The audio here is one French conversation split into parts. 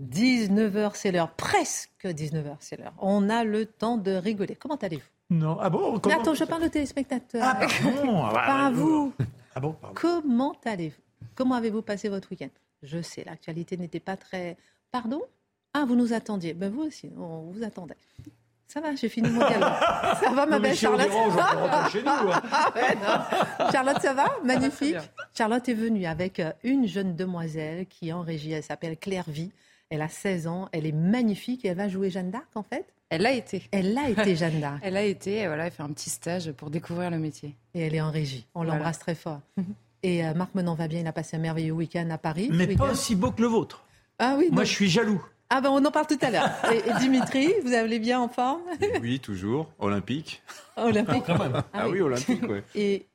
19h, c'est l'heure. Presque 19h, c'est l'heure. On a le temps de rigoler. Comment allez-vous? Non, ah bon comment- Attends, je parle aux téléspectateurs. Ah pardon ah bah, Pas à euh, vous. Ah bon, pardon. Comment allez-vous? Comment avez-vous passé votre week-end? Je sais, l'actualité n'était pas très... Pardon? Ah, vous nous attendiez. Ben vous aussi, on vous attendait. Ça va, j'ai fini mon dialogue. Ça va, ma Non, belle Charlotte chez nous. hein. Ah. Charlotte, ça va? Magnifique. Charlotte est venue avec euh, une jeune demoiselle qui est en régie. Elle s'appelle Claire Vie. Elle a 16 ans. Elle est magnifique et elle va jouer Jeanne d'Arc, en fait? Elle l'a été. Elle a été Jeanne d'Arc Elle a été, et voilà, elle fait un petit stage pour découvrir le métier. et elle est en régie. On Voilà. l'embrasse très fort. Et euh, Marc Menon va bien. Il a passé un merveilleux week-end à Paris. Mais pas aussi beau que le vôtre. Ah oui, Moi, je suis jaloux. Ah ben on en parle tout à l'heure. Et, et Dimitri, vous allez bien en forme? Oui, toujours. Olympique. Olympique. même. Ah, oui. olympique, ouais. Et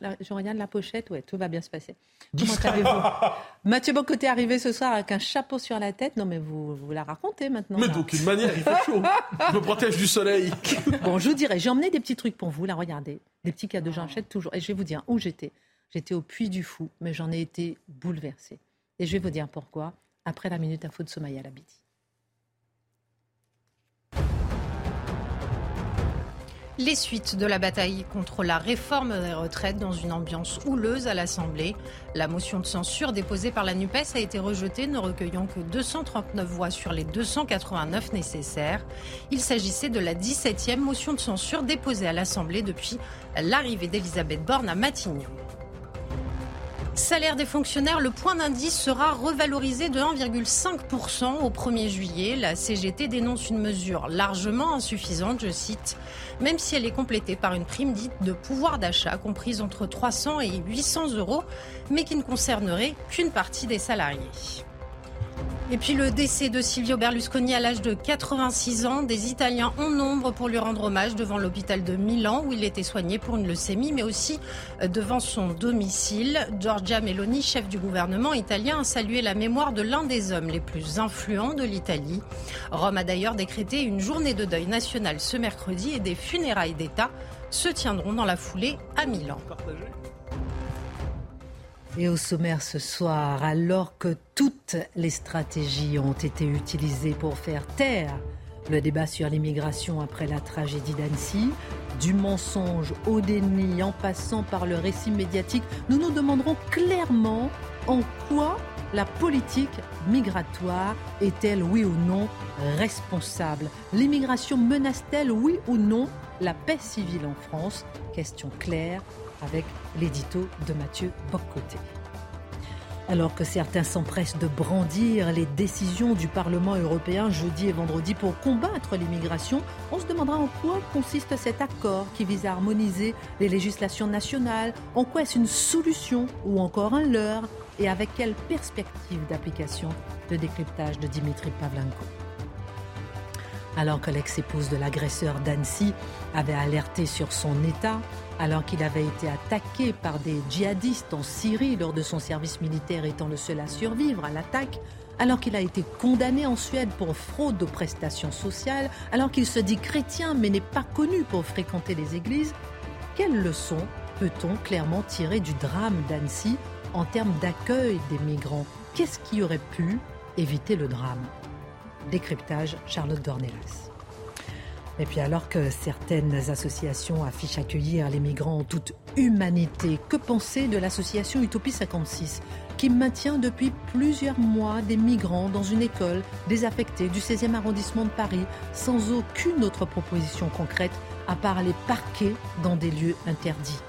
la- je regarde la pochette, ouais, tout va bien se passer. Comment allez-vous Mathieu Bocoté est arrivé ce soir avec un chapeau sur la tête. Non mais vous, vous la racontez maintenant. Mais d'aucune manière, il fait chaud. Je me protège du soleil. Bon, je vous dirais, j'ai emmené des petits trucs pour vous, là, regardez. Des petits cadeaux, j'en achète toujours. Et je vais vous dire où j'étais. J'étais au Puy du Fou, mais j'en ai été bouleversée. Et je vais vous dire pourquoi, après la Minute Info de Somaya Labidi. Les suites de la bataille contre la réforme des retraites dans une ambiance houleuse à l'Assemblée. La motion de censure déposée par la NUPES a été rejetée, ne recueillant que 239 voix sur les 289 nécessaires. Il s'agissait de la 17e motion de censure déposée à l'Assemblée depuis l'arrivée d'Elisabeth Borne à Matignon. Salaire des fonctionnaires, le point d'indice sera revalorisé de 1,5% au 1er juillet. La CGT dénonce une mesure largement insuffisante, je cite, même si elle est complétée par une prime dite de pouvoir d'achat comprise entre 300 et 800 euros, mais qui ne concernerait qu'une partie des salariés. Et puis le décès de Silvio Berlusconi à l'âge de 86 ans. Des Italiens en nombre pour lui rendre hommage devant l'hôpital de Milan où il était soigné pour une leucémie, mais aussi euh, devant son domicile. Giorgia Meloni, chef du gouvernement italien, a salué la mémoire de l'un des hommes les plus influents de l'Italie. Rome a d'ailleurs décrété une journée de deuil national ce mercredi et des funérailles d'État se tiendront dans la foulée à Milan. Et au sommaire ce soir, alors que toutes les stratégies ont été utilisées pour faire taire le débat sur l'immigration après la tragédie d'Annecy, du mensonge au déni en passant par le récit médiatique, nous nous demanderons clairement en quoi la politique migratoire est-elle, oui ou non, responsable? L'immigration menace-t-elle, oui ou non, la paix civile en France? Question claire avec l'édito de Mathieu Boccoté. Alors que certains s'empressent de brandir les décisions du Parlement européen jeudi et vendredi pour combattre l'immigration, on se demandera en quoi consiste cet accord qui vise à harmoniser les législations nationales, en quoi est-ce une solution ou encore un leurre, et avec quelle perspective d'application le décryptage de Dimitri Pavlenko. Alors que l'ex-épouse de l'agresseur d'Annecy avait alerté sur son état, alors qu'il avait été attaqué par des djihadistes en Syrie lors de son service militaire étant le seul à survivre à l'attaque, alors qu'il a été condamné en Suède pour fraude aux prestations sociales, alors qu'il se dit chrétien mais n'est pas connu pour fréquenter les églises, quelle leçon peut-on clairement tirer du drame d'Annecy en termes d'accueil des migrants? Qu'est-ce qui aurait pu éviter le drame? Décryptage Charlotte Dornelas. Et puis alors que certaines associations affichent accueillir les migrants en toute humanité, que penser de l'association Utopie 56 qui maintient depuis plusieurs mois des migrants dans une école désaffectée du 16e arrondissement de Paris sans aucune autre proposition concrète à part les parquer dans des lieux interdits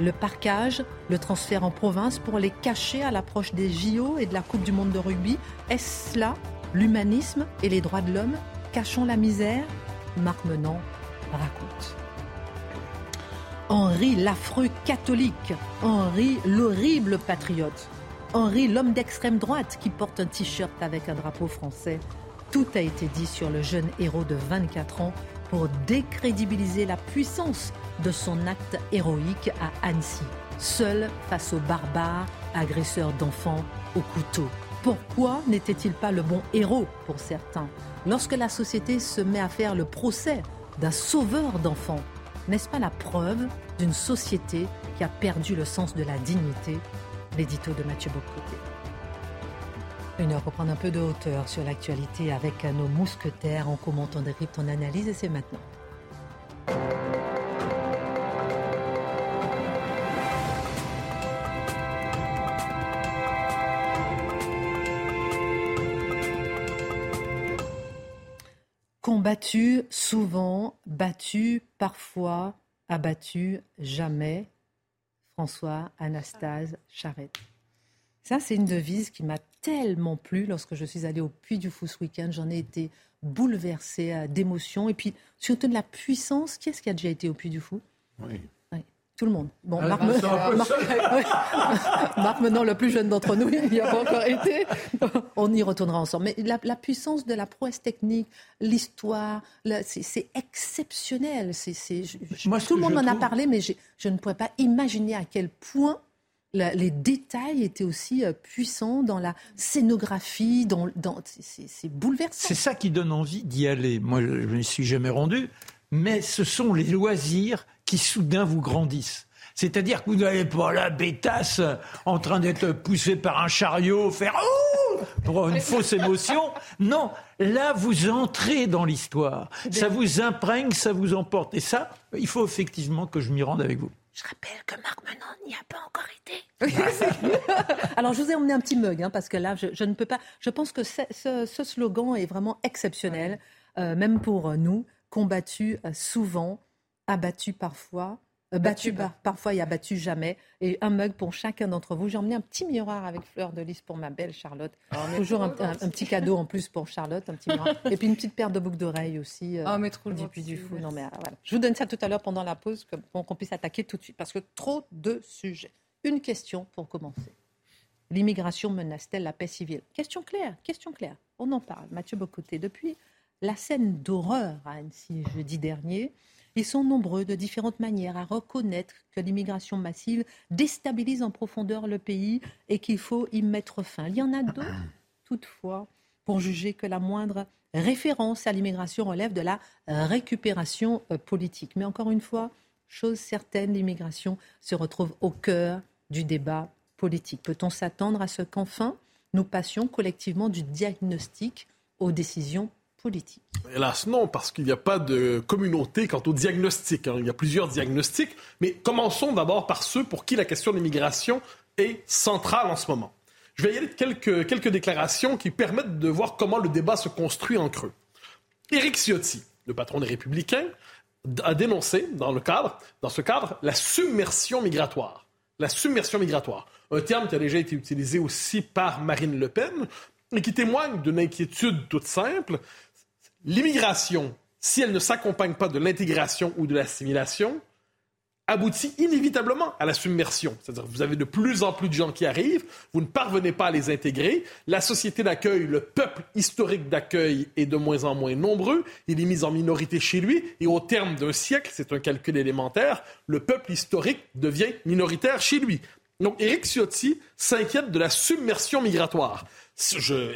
le parquage, le transfert en province pour les cacher à l'approche des JO et de la Coupe du Monde de rugby, est-ce cela l'humanisme et les droits de l'homme Cachons la misère Marc Menant raconte. Henri l'affreux catholique, Henri l'horrible patriote. Henry, l'homme d'extrême droite qui porte un t-shirt avec un drapeau français. Tout a été dit sur le jeune héros de 24 ans pour décrédibiliser la puissance de son acte héroïque à Annecy, seul face aux barbares, agresseurs d'enfants au couteau. Pourquoi n'était-il pas le bon héros pour certains Lorsque la société se met à faire le procès d'un sauveur d'enfants, n'est-ce pas la preuve d'une société qui a perdu le sens de la dignité L'édito de Mathieu Bocoté. Une heure pour prendre un peu de hauteur sur l'actualité avec nos mousquetaires. en commentant des décrypte, en analyse et c'est maintenant. Combattu souvent, battu parfois, abattu jamais. François Anastase Charette. Ça, c'est une devise qui m'a tellement plu lorsque je suis allée au Puy du Fou ce week-end. J'en ai été bouleversée euh, d'émotion. Et puis, surtout de la puissance. Qui est-ce qui a déjà été au Puy du Fou? Oui. Tout le monde. Bon, ah, Marc, maintenant le plus jeune d'entre nous, il n'y a pas encore été. On y retournera ensemble. Mais la, puissance de la prouesse technique, l'histoire, c'est exceptionnel. C'est, tout le monde m'en a parlé, mais je ne pourrais pas imaginer à quel point les détails étaient aussi euh, puissants dans la scénographie, dans, dans c'est bouleversant. C'est ça qui donne envie d'y aller. Moi, je ne suis jamais rendu, mais ce sont les loisirs qui soudain vous grandissent. C'est-à-dire que vous n'allez pas la bêtasse en train d'être poussé par un chariot, faire oh pour une fausse émotion. Non, là vous entrez dans l'histoire. Ça vous imprègne, ça vous emporte. Et ça, il faut effectivement que je m'y rende avec vous. Je rappelle que Marc Menon n'y a pas encore été. Alors, je vous ai emmené un petit mug, hein, parce que là, je, ne peux pas. Je pense que ce, slogan est vraiment exceptionnel, euh, même pour nous, combattu euh, souvent, abattu parfois, euh, battu, parfois et abattu jamais. Et un mug pour chacun d'entre vous. J'ai emmené un petit miroir avec fleur de lys pour ma belle Charlotte. Oh, Toujours un, petit cadeau en plus pour Charlotte, un petit miroir. et puis une petite paire de boucles d'oreilles aussi. Euh, oh, mais trop du, du fou. Non, mais, euh, voilà. Je vous donne ça tout à l'heure pendant la pause pour qu'on puisse attaquer tout de suite. Parce que trop de sujets. Une question pour commencer. L'immigration menace-t-elle la paix civile? Question claire, question claire. On en parle. Mathieu Bocoté, depuis la scène d'horreur à Annecy jeudi dernier, ils sont nombreux de différentes manières à reconnaître que l'immigration massive déstabilise en profondeur le pays et qu'il faut y mettre fin. Il y en a d'autres, toutefois, pour juger que la moindre référence à l'immigration relève de la récupération euh, politique. Mais encore une fois, chose certaine, l'immigration se retrouve au cœur du débat politique. Peut-on s'attendre à ce qu'enfin nous passions collectivement du diagnostic aux décisions Hélas, non, parce qu'il n'y a pas de communauté quant au diagnostic. Hein. Il y a plusieurs diagnostics, mais commençons d'abord par ceux pour qui la question de l'immigration est centrale en ce moment. Je vais y aller de quelques, quelques déclarations qui permettent de voir comment le débat se construit en creux. Éric Ciotti, le patron des Républicains, a dénoncé dans, le cadre, dans ce cadre la submersion migratoire. La submersion migratoire, un terme qui a déjà été utilisé aussi par Marine Le Pen et qui témoigne d'une inquiétude toute simple, l'immigration, si elle ne s'accompagne pas de l'intégration ou de l'assimilation, aboutit inévitablement à la submersion. C'est-à-dire vous avez de plus en plus de gens qui arrivent, vous ne parvenez pas à les intégrer, la société d'accueil, le peuple historique d'accueil est de moins en moins nombreux, il est mis en minorité chez lui, et au terme d'un siècle, c'est un calcul élémentaire, le peuple historique devient minoritaire chez lui. Donc Éric Ciotti s'inquiète de la submersion migratoire.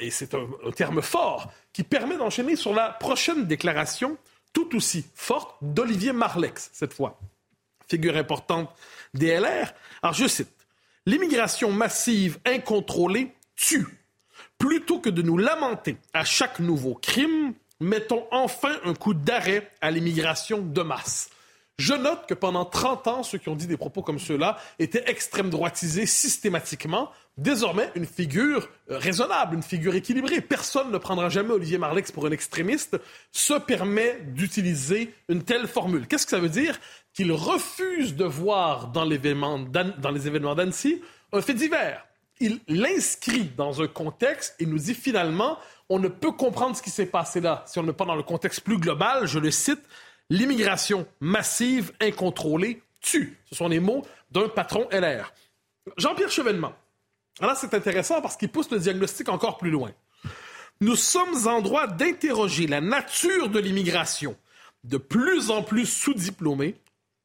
et c'est un terme fort qui permet d'enchaîner sur la prochaine déclaration, tout aussi forte, d'Olivier Marlex, cette fois, figure importante des LR. Alors, je cite, L'immigration massive incontrôlée tue. Plutôt que de nous lamenter à chaque nouveau crime, mettons enfin un coup d'arrêt à l'immigration de masse. Je note que pendant 30 ans, ceux qui ont dit des propos comme ceux-là étaient extrême droitisés systématiquement. Désormais, une figure euh, raisonnable, une figure équilibrée. Personne ne prendra jamais Olivier Marlex pour un extrémiste. Se permet d'utiliser une telle formule. Qu'est-ce que ça veut dire? Qu'il refuse de voir dans, les événements d'Annecy un fait divers. Il l'inscrit dans un contexte et nous dit finalement, on ne peut comprendre ce qui s'est passé là si on ne pas dans le contexte plus global. Je le cite, L'immigration massive, incontrôlée, tue. Ce sont les mots d'un patron LR. Jean-Pierre Chevènement, Alors c'est intéressant parce qu'il pousse le diagnostic encore plus loin. Nous sommes en droit d'interroger la nature de l'immigration, de plus en plus sous-diplômée,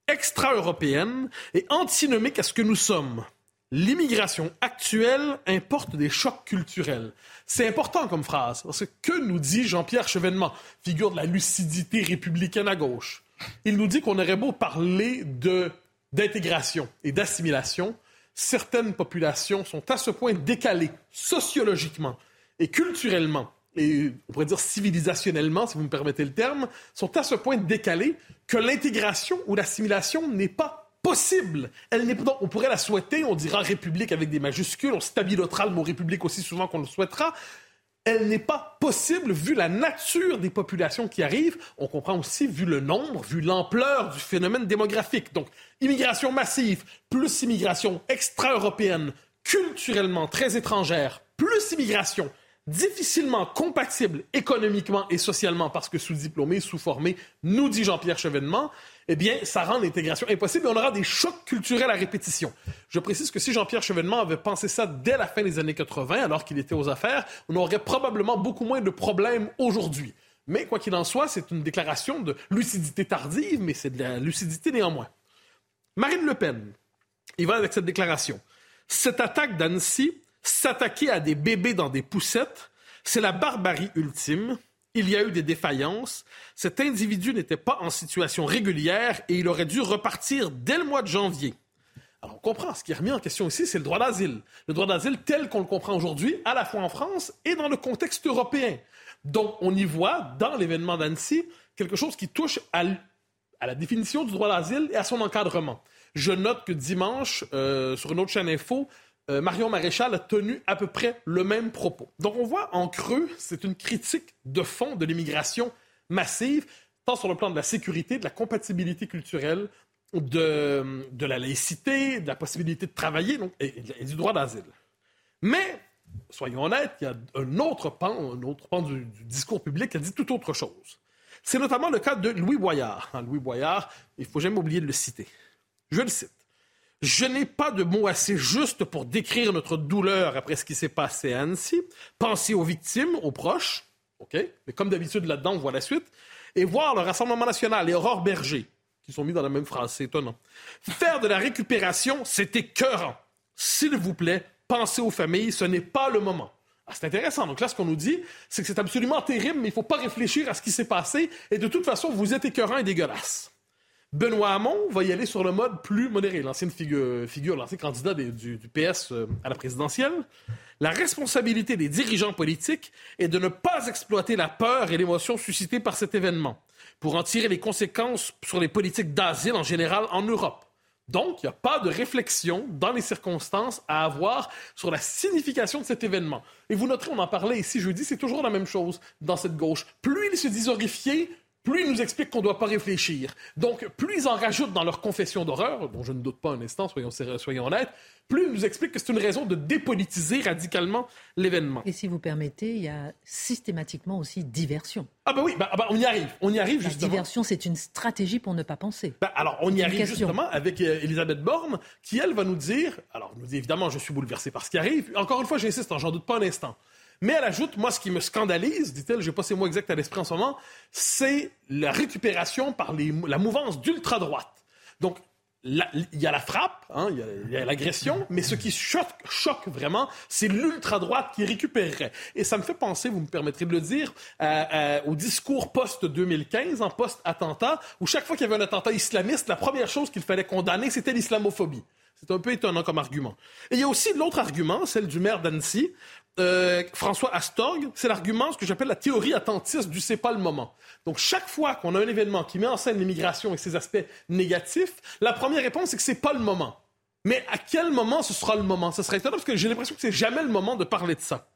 extra-européenne et antinomique à ce que nous sommes. L'immigration actuelle importe des chocs culturels. C'est important comme phrase, parce que que nous dit Jean-Pierre Chevènement, figure de la lucidité républicaine à gauche? Il nous dit qu'on aurait beau parler d'intégration et d'assimilation, certaines populations sont à ce point décalées sociologiquement et culturellement, et on pourrait dire civilisationnellement, si vous me permettez le terme, sont à ce point décalées que l'intégration ou l'assimilation n'est pas possible. Elle n'est on pourrait la souhaiter, on dira république avec des majuscules, on stabilotera le mot république aussi souvent qu'on le souhaitera. Elle n'est pas possible vu la nature des populations qui arrivent. On comprend aussi vu le nombre, vu l'ampleur du phénomène démographique. Donc, immigration massive, plus immigration extra-européenne, culturellement très étrangère, plus immigration difficilement compatible économiquement et socialement parce que sous-diplômé, sous-formé, nous dit Jean-Pierre Chevènement, eh bien, ça rend l'intégration impossible et on aura des chocs culturels à répétition. Je précise que si Jean-Pierre Chevènement avait pensé ça dès la fin des années 80, alors qu'il était aux affaires, on aurait probablement beaucoup moins de problèmes aujourd'hui. Mais quoi qu'il en soit, c'est une déclaration de lucidité tardive, mais c'est de la lucidité néanmoins. Marine Le Pen, il va avec cette déclaration. Cette attaque d'Annecy S'attaquer à des bébés dans des poussettes, c'est la barbarie ultime. Il y a eu des défaillances. Cet individu n'était pas en situation régulière et il aurait dû repartir dès le mois de janvier. Alors on comprend, ce qui est remis en question ici, c'est le droit d'asile. Le droit d'asile tel qu'on le comprend aujourd'hui, à la fois en France et dans le contexte européen. Donc on y voit, dans l'événement d'Annecy, quelque chose qui touche à, la définition du droit d'asile et à son encadrement. Je note que dimanche, euh, sur une autre chaîne info, euh, Marion Maréchal a tenu à peu près le même propos. Donc on voit en creux, c'est une critique de fond de l'immigration massive, tant sur le plan de la sécurité, de la compatibilité culturelle, de, la laïcité, de la possibilité de travailler et, du droit d'asile. Mais, soyons honnêtes, il y a un autre pan, un autre pan du, discours public qui dit tout autre chose. C'est notamment le cas de Louis Boyard. Hein, Louis Boyard, il faut jamais oublier de le citer. Je le cite. Je n'ai pas de mots assez justes pour décrire notre douleur après ce qui s'est passé à Annecy. Pensez aux victimes, aux proches, OK? Mais comme d'habitude, là-dedans, on voit la suite. Et voir le Rassemblement national et Aurore Berger, qui sont mis dans la même phrase, c'est étonnant. Faire de la récupération, c'est écœurant. S'il vous plaît, pensez aux familles, ce n'est pas le moment. Ah, c'est intéressant. Donc là, ce qu'on nous dit, c'est que c'est absolument terrible, mais il ne faut pas réfléchir à ce qui s'est passé. Et de toute façon, vous êtes écœurant et dégueulasse. Benoît Hamon va y aller sur le mode plus modéré, l'ancienne figure, figure l'ancien candidat du, PS euh, à la présidentielle. La responsabilité des dirigeants politiques est de ne pas exploiter la peur et l'émotion suscitées par cet événement pour en tirer les conséquences sur les politiques d'asile en général en Europe. Donc, il n'y a pas de réflexion dans les circonstances à avoir sur la signification de cet événement. Et vous noterez, on en parlait ici jeudi, c'est toujours la même chose dans cette gauche. Plus ils se disent horrifiés, plus ils nous expliquent qu'on ne doit pas réfléchir. Donc, plus ils en rajoutent dans leur confession d'horreur, dont je ne doute pas un instant, soyons, soyons honnêtes, plus ils nous expliquent que c'est une raison de dépolitiser radicalement l'événement. Et si vous permettez, il y a systématiquement aussi diversion. Ah ben oui, ben, ben, on y arrive. On y arrive justement. La diversion, c'est une stratégie pour ne pas penser. Ben, alors, on y arrive justement avec euh, Elisabeth Borne, qui, elle, va nous dire, alors, nous dit évidemment, je suis bouleversé par ce qui arrive. Encore une fois, j'insiste, hein, j'en doute pas un instant. Mais elle ajoute, moi, ce qui me scandalise, dit-elle, je n'ai pas ces mots exacts à l'esprit en ce moment, c'est la récupération par la mouvance d'ultra-droite. Donc, il y a la frappe, hein, il y a, l'agression, mais ce qui choque, choque vraiment, c'est l'ultra-droite qui récupérerait. Et ça me fait penser, vous me permettrez de le dire, au discours post-2015, en post-attentat, où chaque fois qu'il y avait un attentat islamiste, la première chose qu'il fallait condamner, c'était l'islamophobie. C'est un peu étonnant comme argument. Et il y a aussi l'autre argument, celle du maire d'Annecy, euh, François Astorg, c'est l'argument, ce que j'appelle la théorie attentiste du c'est pas le moment. Donc, chaque fois qu'on a un événement qui met en scène l'immigration et ses aspects négatifs, la première réponse, c'est que c'est pas le moment. Mais à quel moment ce sera le moment? Ce serait étonnant parce que j'ai l'impression que c'est jamais le moment de parler de ça.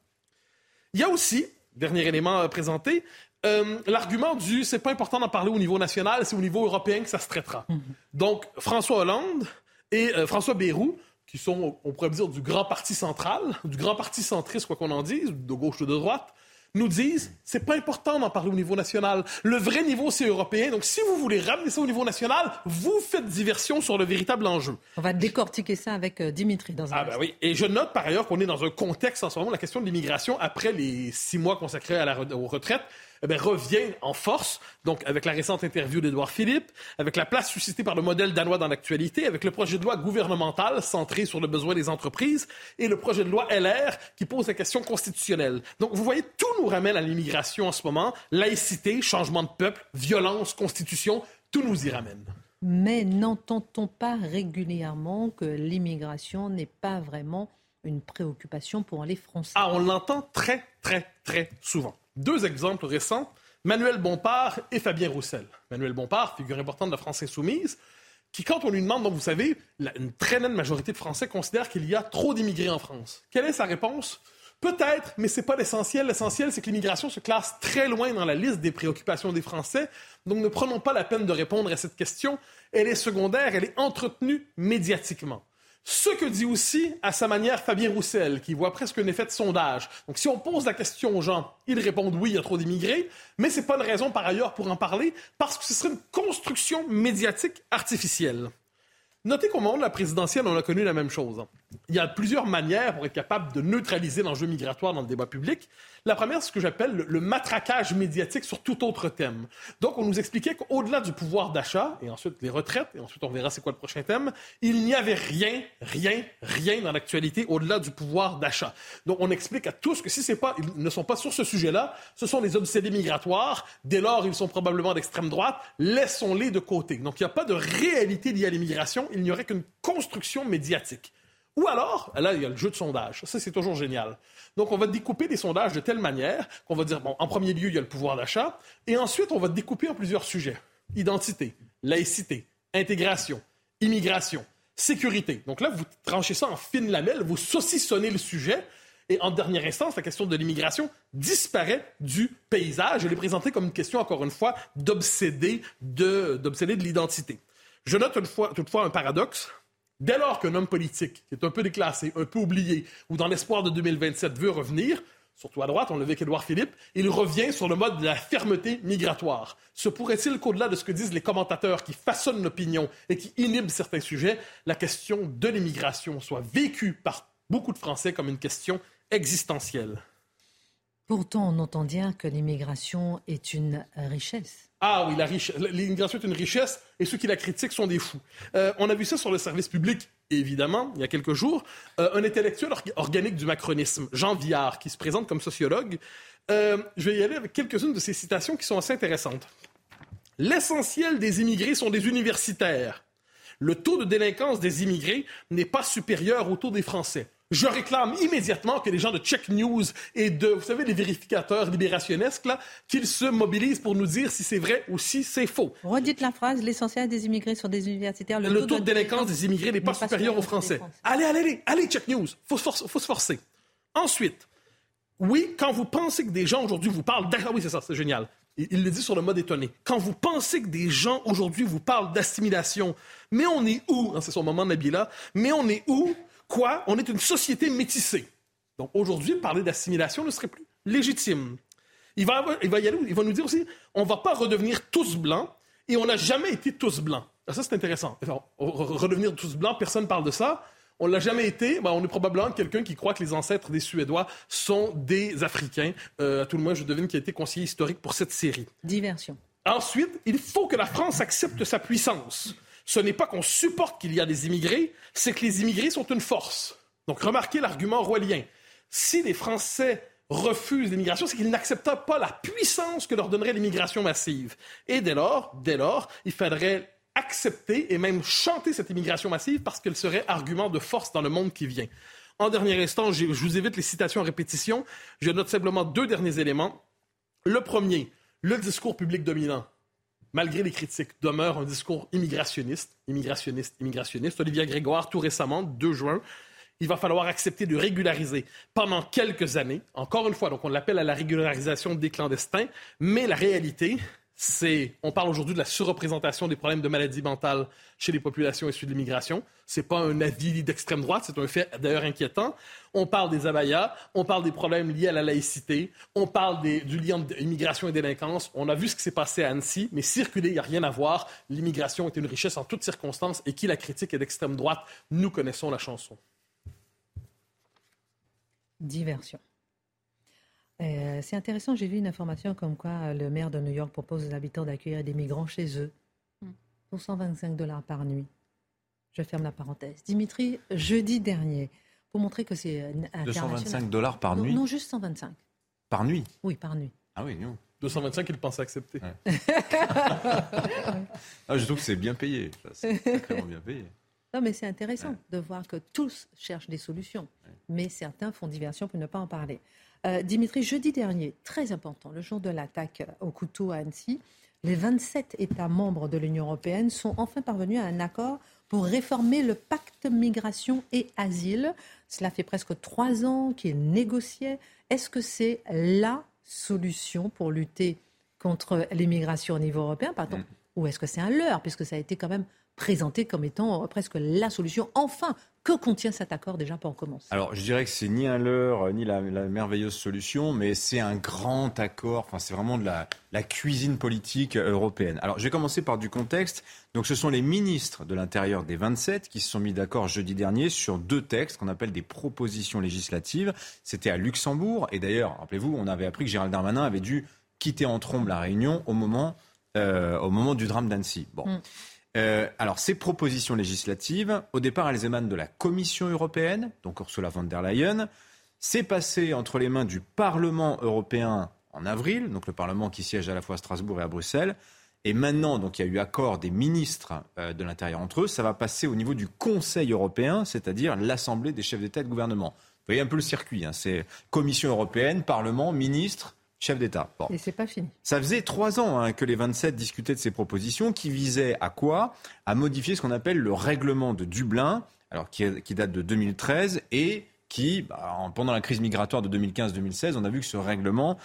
Il y a aussi, dernier élément à présenter, euh, l'argument du c'est pas important d'en parler au niveau national, c'est au niveau européen que ça se traitera. Mm-hmm. Donc, François Hollande et euh, François Bayrou qui sont, on pourrait dire, du grand parti central, du grand parti centriste, quoi qu'on en dise, de gauche ou de droite, nous disent c'est pas important d'en parler au niveau national. Le vrai niveau, c'est européen. Donc, si vous voulez ramener ça au niveau national, vous faites diversion sur le véritable enjeu. On va décortiquer ça avec euh, Dimitri dans un Ah, ben oui. Et je note par ailleurs qu'on est dans un contexte en ce moment, la question de l'immigration, après les six mois consacrés à la, aux retraites, eh bien, revient en force, donc avec la récente interview d'Édouard Philippe, avec la place suscitée par le modèle danois dans l'actualité, avec le projet de loi gouvernemental centré sur le besoin des entreprises et le projet de loi LR qui pose la question constitutionnelle. Donc, vous voyez, tout nous ramène à l'immigration en ce moment. Laïcité, changement de peuple, violence, constitution, tout nous y ramène. Mais n'entend-on pas régulièrement que l'immigration n'est pas vraiment une préoccupation pour les Français? Ah, on l'entend très, très, très souvent. Deux exemples récents, Manuel Bompard et Fabien Roussel. Manuel Bompard, figure importante de la France insoumise, qui, quand on lui demande, donc vous savez, une très nette majorité de Français considèrent qu'il y a trop d'immigrés en France. Quelle est sa réponse? Peut-être, mais ce n'est pas l'essentiel. L'essentiel, c'est que l'immigration se classe très loin dans la liste des préoccupations des Français. Donc ne prenons pas la peine de répondre à cette question. Elle est secondaire, elle est entretenue médiatiquement. Ce que dit aussi, à sa manière, Fabien Roussel, qui voit presque un effet de sondage. Donc, si on pose la question aux gens, ils répondent oui, il y a trop d'immigrés, mais ce n'est pas une raison par ailleurs pour en parler, parce que ce serait une construction médiatique artificielle. Notez qu'au moment de la présidentielle, on a connu la même chose. Il y a plusieurs manières pour être capable de neutraliser l'enjeu migratoire dans le débat public. La première, c'est ce que j'appelle le, matraquage médiatique sur tout autre thème. Donc, on nous expliquait qu'au-delà du pouvoir d'achat, et ensuite les retraites, et ensuite on verra c'est quoi le prochain thème, il n'y avait rien, rien, rien dans l'actualité au-delà du pouvoir d'achat. Donc, on explique à tous que si c'est pas, ils ne sont pas sur ce sujet-là, ce sont les obsédés migratoires. Dès lors, ils sont probablement d'extrême droite. Laissons-les de côté. Donc, il n'y a pas de réalité liée à l'immigration. Il n'y aurait qu'une construction médiatique. Ou alors, là, il y a le jeu de sondage. Ça, c'est toujours génial. Donc, on va découper les sondages de telle manière qu'on va dire, bon, en premier lieu, il y a le pouvoir d'achat, et ensuite, on va découper en plusieurs sujets. Identité, laïcité, intégration, immigration, sécurité. Donc là, vous tranchez ça en fine lamelle, vous saucissonnez le sujet, et en dernière instance, la question de l'immigration disparaît du paysage. Elle est présentée comme une question, encore une fois, d'obsédé de, de l'identité. Je note toutefois un paradoxe. Dès lors qu'un homme politique, qui est un peu déclassé, un peu oublié, ou dans l'espoir de 2027 veut revenir, surtout à droite, on l'a vu avec Édouard Philippe, il revient sur le mode de la fermeté migratoire. Se pourrait-il qu'au-delà de ce que disent les commentateurs qui façonnent l'opinion et qui inhibent certains sujets, la question de l'immigration soit vécue par beaucoup de Français comme une question existentielle? Pourtant, on entend dire que l'immigration est une richesse. Ah oui, l'immigration est une richesse et ceux qui la critiquent sont des fous. Euh, on a vu ça sur le service public, évidemment, il y a quelques jours. Euh, un intellectuel or organique du macronisme, Jean Viard, qui se présente comme sociologue. Euh, je vais y aller avec quelques-unes de ses citations qui sont assez intéressantes. L'essentiel des immigrés sont des universitaires. Le taux de délinquance des immigrés n'est pas supérieur au taux des Français je réclame immédiatement que les gens de Check News et de, vous savez, les vérificateurs libérationnesques, là, qu'ils se mobilisent pour nous dire si c'est vrai ou si c'est faux. Redites la phrase, l'essentiel des immigrés sont des universitaires. Le, taux, de, délinquance des immigrés n'est pas, supérieur aux Français. Allez, allez, allez, allez, Check News. Faut, faut se forcer. Ensuite, oui, quand vous pensez que des gens aujourd'hui vous parlent Ah oui, c'est ça, c'est génial. Il, le dit sur le mode étonné. Quand vous pensez que des gens aujourd'hui vous parlent d'assimilation, mais on est où C'est son moment, Nabila. Mais on est où Quoi? On est une société métissée. Donc aujourd'hui, parler d'assimilation ne serait plus légitime. Il va, il va y aller, il va nous dire aussi, on ne va pas redevenir tous blancs et on n'a jamais été tous blancs. Ça, c'est intéressant. redevenir tous blancs, personne ne parle de ça. On l'a jamais été. Ben, on est probablement quelqu'un qui croit que les ancêtres des Suédois sont des Africains. Euh, à tout le moins, je devine qu'il a été conseiller historique pour cette série. Diversion. Ensuite, il faut que la France accepte sa puissance ce n'est pas qu'on supporte qu'il y a des immigrés, c'est que les immigrés sont une force. Donc remarquez l'argument royalien. Si les Français refusent l'immigration, c'est qu'ils n'acceptent pas la puissance que leur donnerait l'immigration massive. Et dès lors, dès lors, il faudrait accepter et même chanter cette immigration massive parce qu'elle serait argument de force dans le monde qui vient. En dernier instant, je vous évite les citations en répétition. Je note simplement deux derniers éléments. Le premier, le discours public dominant malgré les critiques, demeure un discours immigrationniste, immigrationniste, immigrationniste. Olivier Grégoire, tout récemment, 2 juin, il va falloir accepter de régulariser pendant quelques années. Encore une fois, donc on l'appelle à la régularisation des clandestins, mais la réalité, on parle aujourd'hui de la surreprésentation des problèmes de maladies mentales chez les populations issues de l'immigration. C'est pas un avis d'extrême droite, c'est un fait d'ailleurs inquiétant. On parle des abayas, on parle des problèmes liés à la laïcité, on parle du lien d'immigration et délinquance. On a vu ce qui s'est passé à Annecy, mais circuler, il n'y a rien à voir. L'immigration est une richesse en toutes circonstances et qui la critique est d'extrême droite, nous connaissons la chanson. Diversion. Euh, c'est intéressant, j'ai vu une information comme quoi euh, le maire de New York propose aux habitants d'accueillir des migrants chez eux hmm. pour 125 dollars par nuit. Je ferme la parenthèse. Dimitri, jeudi dernier, pour montrer que c'est euh, international. 225 dollars par nuit Non, juste 125. Par nuit Oui, par nuit. Ah oui, non. 225, il pense accepter. ah, je trouve que c'est bien payé. C'est vraiment bien payé. Non, mais c'est intéressant de voir que tous cherchent des solutions, mais certains font diversion pour ne pas en parler. Euh, Dimitri, jeudi dernier, très important, le jour de l'attaque au couteau à Annecy, les 27 États membres de l'Union européenne sont enfin parvenus à un accord pour réformer le pacte migration et asile. Cela fait presque trois ans qu'ils négociaient. Est-ce que c'est la solution pour lutter contre l'immigration au niveau européen, mm. Ou est-ce que c'est un leurre, puisque ça a été quand même présenté comme étant presque la solution. Enfin, que contient cet accord déjà pour commencer? Alors, je dirais que c'est ni un leurre, ni la, merveilleuse solution, mais c'est un grand accord. Enfin, c'est vraiment de la, la, cuisine politique européenne. Alors, je vais commencer par du contexte. Donc, ce sont les ministres de l'Intérieur des 27 qui se sont mis d'accord jeudi dernier sur deux textes qu'on appelle des propositions législatives. C'était à Luxembourg. Et d'ailleurs, rappelez-vous, on avait appris que Gérald Darmanin avait dû quitter en trombe la Réunion au moment, euh, au moment du drame d'Annecy. Bon. Mm. Euh, alors, ces propositions législatives, au départ, elles émanent de la Commission européenne, donc Ursula von der Leyen. C'est passé entre les mains du Parlement européen en avril, donc le Parlement qui siège à la fois à Strasbourg et à Bruxelles. Et maintenant, donc il y a eu accord des ministres euh, de l'Intérieur entre eux. Ça va passer au niveau du Conseil européen, c'est-à-dire l'Assemblée des chefs d'État et de gouvernement. Vous voyez un peu le circuit. Hein. C'est Commission européenne, Parlement, ministres, chef d'État. Et c'est pas fini. Ça faisait trois ans hein, que les 27 discutaient de ces propositions qui visaient à quoi? À modifier ce qu'on appelle le règlement de Dublin, alors qui, date de 2013 et qui, bah, pendant la crise migratoire de 2015-2016, on a vu que ce règlement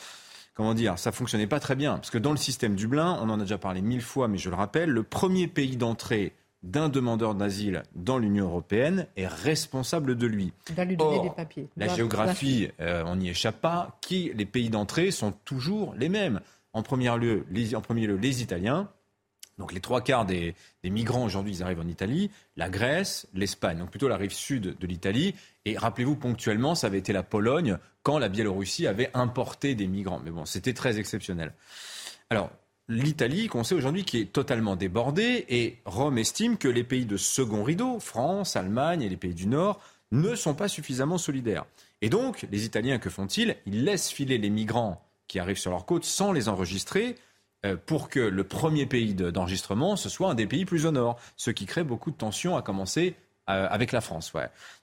comment dire, ça fonctionnait pas très bien. Parce que dans le système Dublin, on en a déjà parlé mille fois, mais je le rappelle, le premier pays d'entrée d'un demandeur d'asile dans l'Union européenne est responsable de lui. lui donner des papiers. La géographie, euh, on n'y échappe pas. Qui, les pays d'entrée sont toujours les mêmes. En premier lieu, les, en premier lieu, les Italiens. Donc les trois quarts des, migrants aujourd'hui, ils arrivent en Italie, la Grèce, l'Espagne, donc plutôt la rive sud de l'Italie. Et rappelez-vous, ponctuellement, ça avait été la Pologne quand la Biélorussie avait importé des migrants. Mais bon, c'était très exceptionnel. Alors, l'Italie, qu'on sait aujourd'hui, qui est totalement débordée, et Rome estime que les pays de second rideau, France, Allemagne et les pays du Nord, ne sont pas suffisamment solidaires. Et donc, les Italiens, que font-ils? Ils laissent filer les migrants qui arrivent sur leur côte sans les enregistrer euh, pour que le premier pays d'enregistrement, ce soit un des pays plus au nord, ce qui crée beaucoup de tensions, à commencer euh, avec la France.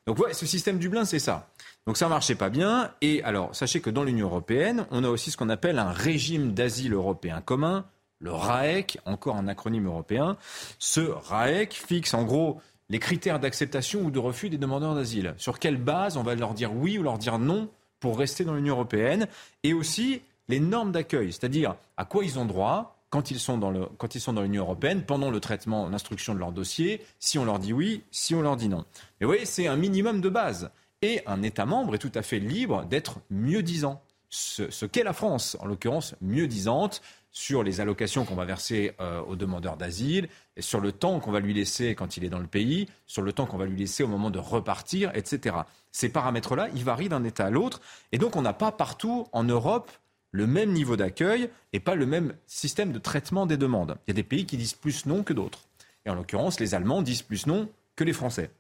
Donc ouais, ce système Dublin, c'est ça. Donc ça marchait pas bien. Et alors, sachez que dans l'Union européenne, on a aussi ce qu'on appelle un régime d'asile européen commun, le RAEC, encore un acronyme européen. Ce RAEC fixe en gros les critères d'acceptation ou de refus des demandeurs d'asile. Sur quelle base on va leur dire oui ou leur dire non pour rester dans l'Union européenne. Et aussi les normes d'accueil, c'est-à-dire à quoi ils ont droit, quand ils sont dans le, quand ils sont dans l'Union européenne, pendant le traitement, l'instruction de leur dossier, si on leur dit oui, si on leur dit non. Mais vous voyez, c'est un minimum de base. Et un État membre est tout à fait libre d'être mieux disant. Ce, ce qu'est la France, en l'occurrence, mieux disante sur les allocations qu'on va verser euh, aux demandeurs d'asile, et sur le temps qu'on va lui laisser quand il est dans le pays, sur le temps qu'on va lui laisser au moment de repartir, etc. Ces paramètres-là, ils varient d'un État à l'autre, et donc on n'a pas partout en Europe le même niveau d'accueil et pas le même système de traitement des demandes. Il y a des pays qui disent plus non que d'autres. Et en l'occurrence, les Allemands disent plus non que les Français.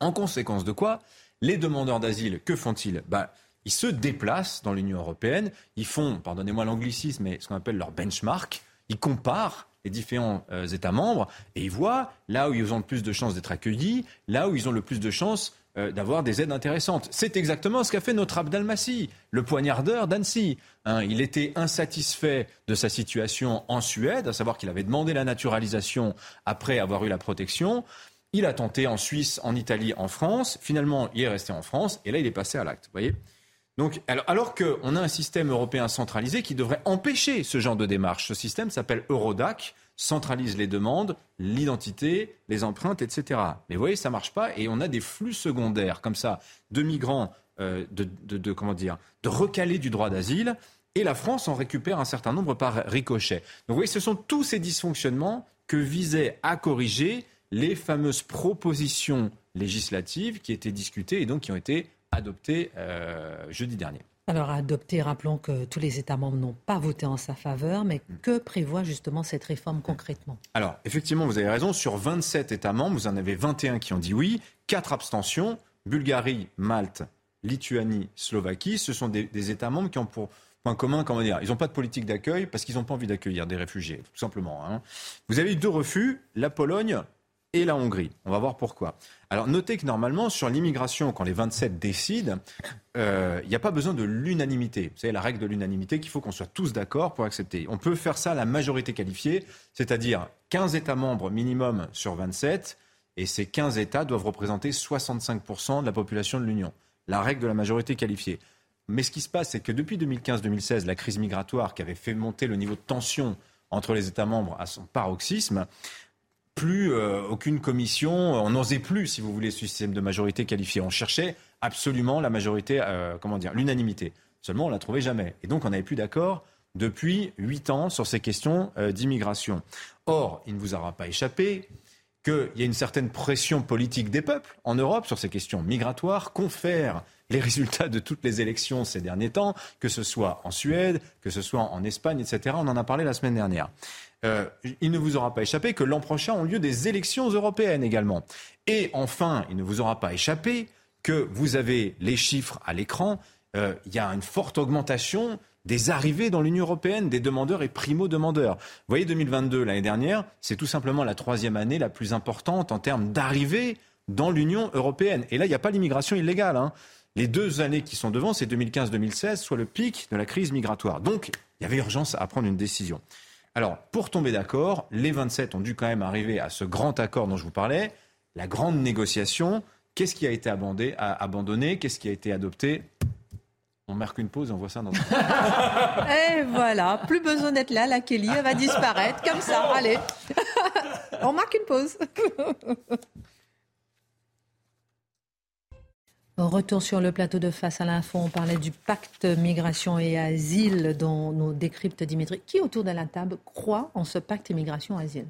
En conséquence de quoi, les demandeurs d'asile, que font-ils? Bah, Ils se déplacent dans l'Union européenne, ils font, pardonnez-moi l'anglicisme, mais ce qu'on appelle leur benchmark, ils comparent les différents euh, États membres et ils voient là où ils ont le plus de chances d'être accueillis, là où ils ont le plus de chances euh, d'avoir des aides intéressantes. C'est exactement ce qu'a fait notre Abdelmassi, le poignardeur d'Annecy. Hein, il était insatisfait de sa situation en Suède, à savoir qu'il avait demandé la naturalisation après avoir eu la protection. Il a tenté en Suisse, en Italie, en France. Finalement, il est resté en France et là, il est passé à l'acte. voyez Donc, alors, alors qu'on a un système européen centralisé qui devrait empêcher ce genre de démarche. Ce système s'appelle Eurodac, centralise les demandes, l'identité, les empreintes, etc. Mais vous voyez, ça marche pas et on a des flux secondaires comme ça de migrants, euh, de, de, de, comment dire, de recalés du droit d'asile. Et la France en récupère un certain nombre par ricochet. Donc vous voyez, ce sont tous ces dysfonctionnements que visaient à corriger les fameuses propositions législatives qui étaient discutées et donc qui ont été adoptées euh, jeudi dernier. Alors, adopté, rappelons que tous les États membres n'ont pas voté en sa faveur, mais mm. que prévoit justement cette réforme concrètement? Alors, effectivement, vous avez raison, sur 27 États membres, vous en avez 21 qui ont dit oui, 4 abstentions, Bulgarie, Malte, Lituanie, Slovaquie, ce sont des, des États membres qui ont pour point commun, comment dire, ils n'ont pas de politique d'accueil parce qu'ils n'ont pas envie d'accueillir des réfugiés, tout simplement. Hein. Vous avez eu deux refus, la Pologne et la Hongrie. On va voir pourquoi. Alors notez que normalement, sur l'immigration, quand les 27 décident, euh, il n'y a pas besoin de l'unanimité. Vous savez, la règle de l'unanimité qu'il faut qu'on soit tous d'accord pour accepter. On peut faire ça à la majorité qualifiée, c'est-à-dire 15 États membres minimum sur 27, et ces 15 États doivent représenter 65% de la population de l'Union. La règle de la majorité qualifiée. Mais ce qui se passe, c'est que depuis 2015-2016, la crise migratoire qui avait fait monter le niveau de tension entre les États membres à son paroxysme, plus euh, aucune commission, on n'osait plus, si vous voulez, ce système de majorité qualifiée. On cherchait absolument la majorité, euh, comment dire, l'unanimité. Seulement, on la trouvait jamais. Et donc, on n'avait plus d'accord depuis huit ans sur ces questions euh, d'immigration. Or, il ne vous aura pas échappé qu'il y a une certaine pression politique des peuples en Europe sur ces questions migratoires, confère les résultats de toutes les élections ces derniers temps, que ce soit en Suède, que ce soit en Espagne, etc. On en a parlé la semaine dernière. Euh, il ne vous aura pas échappé que l'an prochain ont lieu des élections européennes également. Et enfin, il ne vous aura pas échappé que vous avez les chiffres à l'écran. Euh, il y a une forte augmentation des arrivées dans l'Union européenne, des demandeurs et primo-demandeurs. Vous voyez, 2022, l'année dernière, c'est tout simplement la troisième année la plus importante en termes d'arrivées dans l'Union européenne. Et là, il n'y a pas l'immigration illégale. Hein les deux années qui sont devant, c'est 2015-2016, soit le pic de la crise migratoire. Donc, il y avait urgence à prendre une décision. Alors, pour tomber d'accord, les 27 ont dû quand même arriver à ce grand accord dont je vous parlais, la grande négociation. Qu'est-ce qui a été abandonné Qu'est-ce qui a été adopté? On marque une pause, on voit ça dans. et voilà, plus besoin d'être là, la Kelly, elle va disparaître comme ça. Allez, on marque une pause. Retour sur le plateau de face à l'info, on parlait du pacte migration et asile dont nous décrypte Dimitri. Qui autour de la table croit en ce pacte immigration-asile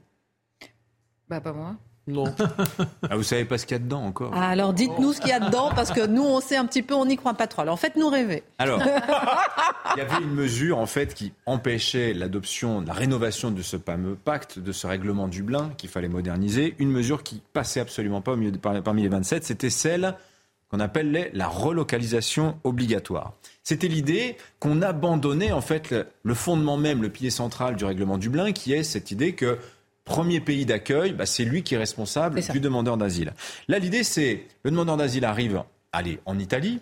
Bah pas moi. Non. ah, vous savez pas ce qu'il y a dedans encore? Ah, Alors dites-nous ce qu'il y a dedans parce que nous on sait un petit peu, on n'y croit pas trop. Alors faites-nous rêver. Alors, il y avait une mesure en fait qui empêchait l'adoption, la rénovation de ce fameux pacte, de ce règlement Dublin qu'il fallait moderniser. Une mesure qui passait absolument pas au milieu parmi les 27, c'était celle qu'on appelait la relocalisation obligatoire. C'était l'idée qu'on abandonnait en fait le, fondement même, le pilier central du règlement Dublin, qui est cette idée que premier pays d'accueil, bah, c'est lui qui est responsable du demandeur d'asile. Là, l'idée, c'est le demandeur d'asile arrive, allez, en Italie.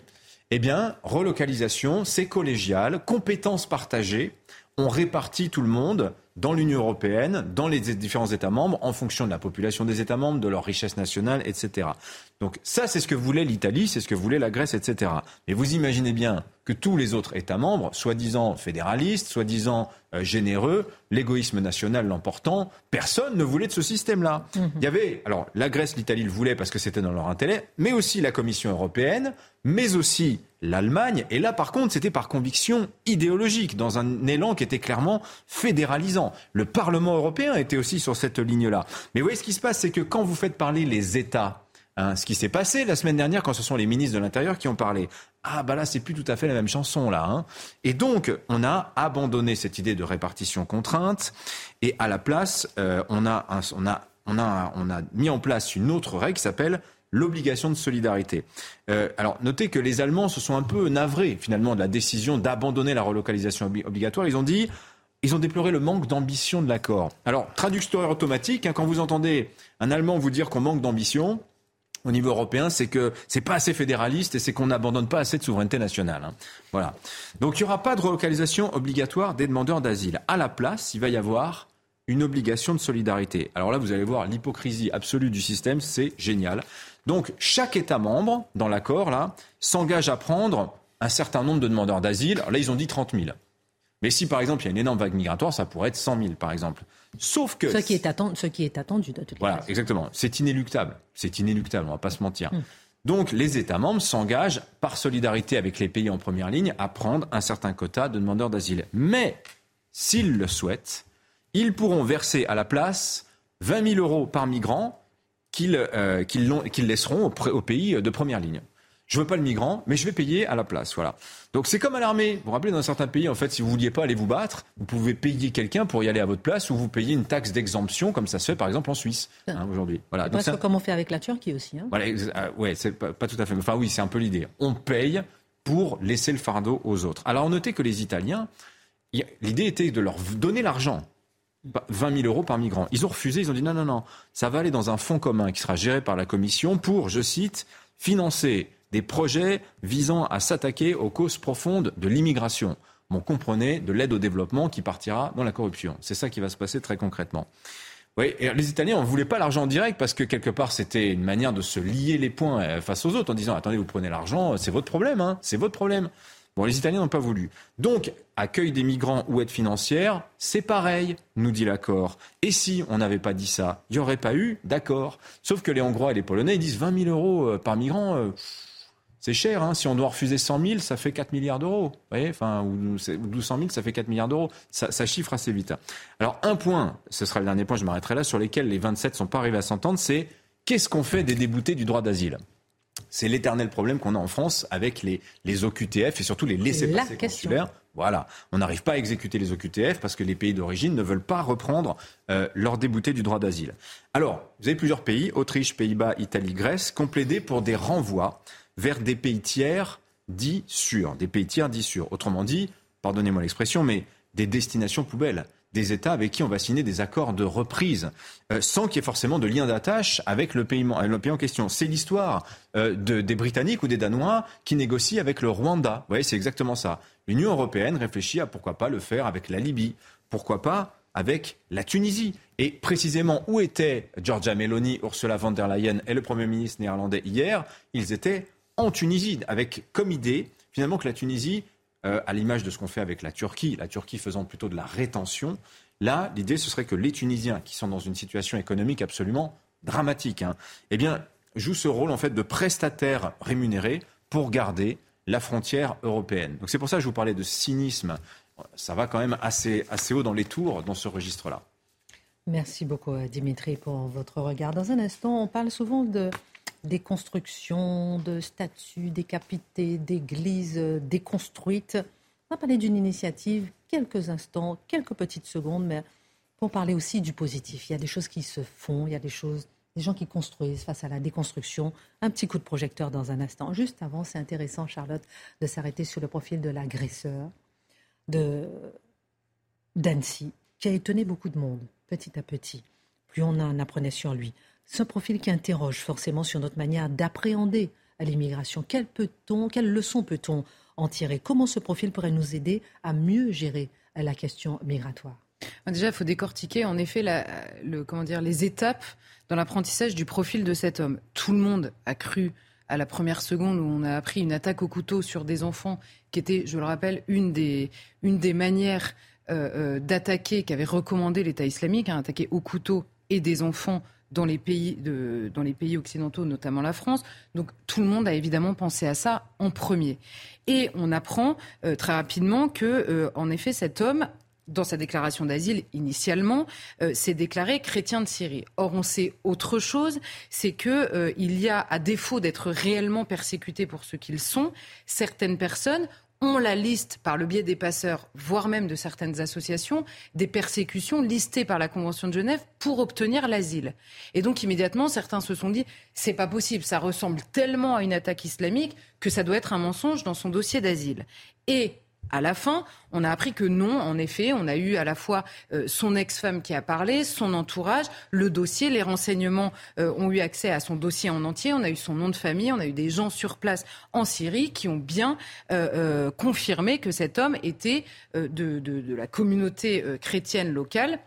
Eh bien, relocalisation, c'est collégial, compétences partagées. On répartit tout le monde dans l'Union européenne, dans les différents États membres, en fonction de la population des États membres, de leur richesse nationale, etc. Donc ça, c'est ce que voulait l'Italie, c'est ce que voulait la Grèce, etc. Mais vous imaginez bien que tous les autres États membres, soi-disant fédéralistes, soi-disant euh, généreux, l'égoïsme national l'emportant, personne ne voulait de ce système-là. Mhm. Il y avait, alors la Grèce, l'Italie le voulaient parce que c'était dans leur intérêt, mais aussi la Commission européenne, mais aussi l'Allemagne. Et là, par contre, c'était par conviction idéologique, dans un élan qui était clairement fédéralisant. Le Parlement européen était aussi sur cette ligne-là. Mais vous voyez, ce qui se passe, c'est que quand vous faites parler les États, Hein, ce qui s'est passé la semaine dernière quand ce sont les ministres de l'Intérieur qui ont parlé. Ah bah là c'est plus tout à fait la même chanson là. Hein. Et donc on a abandonné cette idée de répartition contrainte et à la place euh, on, a on, a, on, a, on a mis en place une autre règle qui s'appelle l'obligation de solidarité. Euh, alors notez que les Allemands se sont un peu navrés finalement de la décision d'abandonner la relocalisation obligatoire. Ils ont dit ils ont déploré le manque d'ambition de l'accord. Alors, traducteur automatique, hein, quand vous entendez un Allemand vous dire qu'on manque d'ambition, au niveau européen, c'est que c'est pas assez fédéraliste et c'est qu'on n'abandonne pas assez de souveraineté nationale. Hein. Voilà. Donc il n'y aura pas de relocalisation obligatoire des demandeurs d'asile. À la place, il va y avoir une obligation de solidarité. Alors là, vous allez voir l'hypocrisie absolue du système, c'est génial. Donc chaque État membre, dans l'accord là, s'engage à prendre un certain nombre de demandeurs d'asile. Là, ils ont dit 30 000. Mais si, par exemple, il y a une énorme vague migratoire, ça pourrait être 100 000, par exemple. Sauf que... Ce qui est attendu, ce qui est attendu de toute Voilà, exactement. C'est inéluctable. C'est inéluctable, on va pas se mentir. Donc, les États membres s'engagent, par solidarité avec les pays en première ligne, à prendre un certain quota de demandeurs d'asile. Mais, s'ils le souhaitent, ils pourront verser à la place 20 000 euros par migrant qu'ils euh, laisseront au, au pays de première ligne. Je veux pas le migrant, mais je vais payer à la place. Voilà. Donc c'est comme à l'armée. Vous vous rappelez, dans certains pays, en fait, si vous vouliez pas aller vous battre, vous pouvez payer quelqu'un pour y aller à votre place ou vous payez une taxe d'exemption, comme ça se fait par exemple en Suisse hein, aujourd'hui. Voilà. Donc un- comme on fait avec la Turquie aussi. hein. voilà, euh, ouais, c'est pas, pas tout à fait. Enfin, oui, c'est un peu l'idée. On paye pour laisser le fardeau aux autres. Alors, notez que les Italiens, l'idée était de leur donner l'argent. Pas- 20 000 euros par migrant. Ils ont refusé, ils ont dit non, non, non, ça va aller dans un fonds commun qui sera géré par la Commission pour, je cite, financer des projets visant à s'attaquer aux causes profondes de l'immigration. Bon, comprenez, de l'aide au développement qui partira dans la corruption. C'est ça qui va se passer très concrètement. Oui, les Italiens, on ne voulait pas l'argent direct parce que quelque part, c'était une manière de se lier les points euh, face aux autres en disant attendez, vous prenez l'argent, c'est votre problème, hein, c'est votre problème. Bon, les Italiens n'ont pas voulu. Donc, accueil des migrants ou aide financière, c'est pareil, nous dit l'accord. Et si on n'avait pas dit ça, il n'y aurait pas eu d'accord. Sauf que les Hongrois et les Polonais disent 20 000 euros euh, par migrant. euh, c'est cher, hein. si on doit refuser 100 000, ça fait 4 milliards d'euros. Vous voyez, enfin, ou c'est- ou 1200 000, ça fait 4 milliards d'euros. Ça, ça chiffre assez vite. Alors, un point, ce sera le dernier point, je m'arrêterai là, sur lesquels les 27 ne sont pas arrivés à s'entendre, c'est qu'est-ce qu'on fait des déboutés du droit d'asile? C'est l'éternel problème qu'on a en France avec les, les OQTF et surtout les la laissés-passer consulaires. Voilà, on n'arrive pas à exécuter les OQTF parce que les pays d'origine ne veulent pas reprendre euh, leur débouté du droit d'asile. Alors, vous avez plusieurs pays, Autriche, Pays-Bas, Italie, Grèce, qui ont plaidé pour des renvois vers des pays tiers dits sûrs, des pays tiers dits sûrs. Autrement dit, pardonnez-moi l'expression, mais des destinations poubelles, des États avec qui on va signer des accords de reprise, euh, sans qu'il y ait forcément de lien d'attache avec le pays, euh, en question. C'est l'histoire euh, de- des Britanniques ou des Danois qui négocient avec le Rwanda. Vous voyez, c'est exactement ça. L'Union européenne réfléchit à pourquoi pas le faire avec la Libye, pourquoi pas avec la Tunisie. Et précisément, où étaient Giorgia Meloni, Ursula von der Leyen et le Premier ministre néerlandais hier? Ils étaient en Tunisie, avec comme idée, finalement, que la Tunisie, euh, à l'image de ce qu'on fait avec la Turquie, la Turquie faisant plutôt de la rétention, là, l'idée, ce serait que les Tunisiens, qui sont dans une situation économique absolument dramatique, hein, eh bien, jouent ce rôle, en fait, de prestataires rémunérés pour garder la frontière européenne. Donc c'est pour ça que je vous parlais de cynisme. Ça va quand même assez, assez haut dans les tours, dans ce registre-là. Merci beaucoup, euh, Dimitri, pour votre regard. Dans un instant, on parle souvent de, des constructions, de statues décapitées, d'églises euh, déconstruites. On va parler d'une initiative, quelques instants, quelques petites secondes, mais pour parler aussi du positif. Il y a des choses qui se font, il y a des choses, des gens qui construisent face à la déconstruction. Un petit coup de projecteur dans un instant. Juste avant, c'est intéressant, Charlotte, de s'arrêter sur le profil de l'agresseur de d'Annecy, qui a étonné beaucoup de monde, petit à petit. Plus on en apprenait sur lui. C'est un profil qui interroge forcément sur notre manière d'appréhender l'immigration. Quelle, peut-on, quelle leçon peut-on en tirer? Comment ce profil pourrait nous aider à mieux gérer la question migratoire? Déjà, il faut décortiquer en effet les étapes dans l'apprentissage du profil de cet homme. Tout le monde a cru à la première seconde où on a appris une attaque au couteau sur des enfants, qui était, je le rappelle, une des, une des manières euh, euh, d'attaquer qu'avait recommandé l'État islamique, hein, attaquer au couteau et des enfants dans les pays de, dans les pays occidentaux, notamment la France. Donc tout le monde a évidemment pensé à ça en premier. Et on apprend euh, très rapidement que, euh, en effet, cet homme dans sa déclaration d'asile initialement, euh, s'est déclaré chrétien de Syrie. Or, on sait autre chose, c'est que il y a, à défaut d'être réellement persécutés pour ce qu'ils sont, certaines personnes ont la liste par le biais des passeurs, voire même de certaines associations, des persécutions listées par la Convention de Genève pour obtenir l'asile. Et donc immédiatement, certains se sont dit c'est pas possible, ça ressemble tellement à une attaque islamique que ça doit être un mensonge dans son dossier d'asile. Et à la fin, on a appris que non, en effet, on a eu à la fois euh, son ex-femme qui a parlé, son entourage, le dossier, les renseignements euh, ont eu accès à son dossier en entier, on a eu son nom de famille, on a eu des gens sur place en Syrie qui ont bien euh, euh, confirmé que cet homme était euh, de, de- de la communauté euh, chrétienne locale.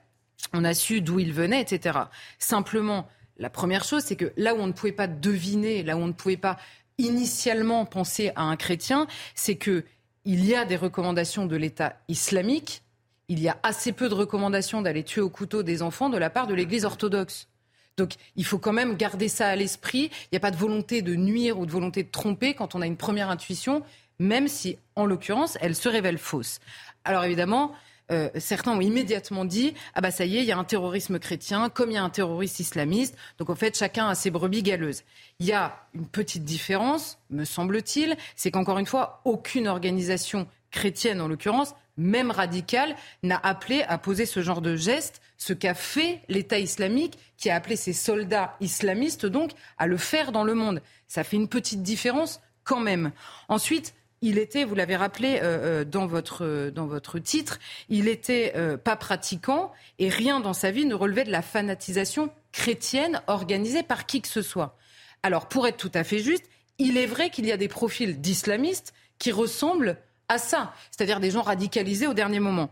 On a su d'où il venait, etc. Simplement, la première chose, c'est que là où on ne pouvait pas deviner, là où on ne pouvait pas initialement pensé à un chrétien, c'est que il y a des recommandations de l'État islamique, il y a assez peu de recommandations d'aller tuer au couteau des enfants de la part de l'Église orthodoxe. Donc il faut quand même garder ça à l'esprit. Il n'y a pas de volonté de nuire ou de volonté de tromper quand on a une première intuition, même si, en l'occurrence, elle se révèle fausse. Alors évidemment, euh, certains ont immédiatement dit ah bah ça y est, il y a un terrorisme chrétien, comme il y a un terroriste islamiste. Donc en fait, chacun a ses brebis galeuses. Il y a une petite différence, me semble-t-il, c'est qu'encore une fois, aucune organisation chrétienne en l'occurrence, même radicale, n'a appelé à poser ce genre de geste, ce qu'a fait l'État islamique, qui a appelé ses soldats islamistes donc à le faire dans le monde. Ça fait une petite différence quand même. Ensuite, il était, vous l'avez rappelé euh, euh, dans, votre, dans votre titre, il était euh, pas pratiquant et rien dans sa vie ne relevait de la fanatisation chrétienne organisée par qui que ce soit. Alors, pour être tout à fait juste, il est vrai qu'il y a des profils d'islamistes qui ressemblent à ça, c'est-à-dire des gens radicalisés au dernier moment.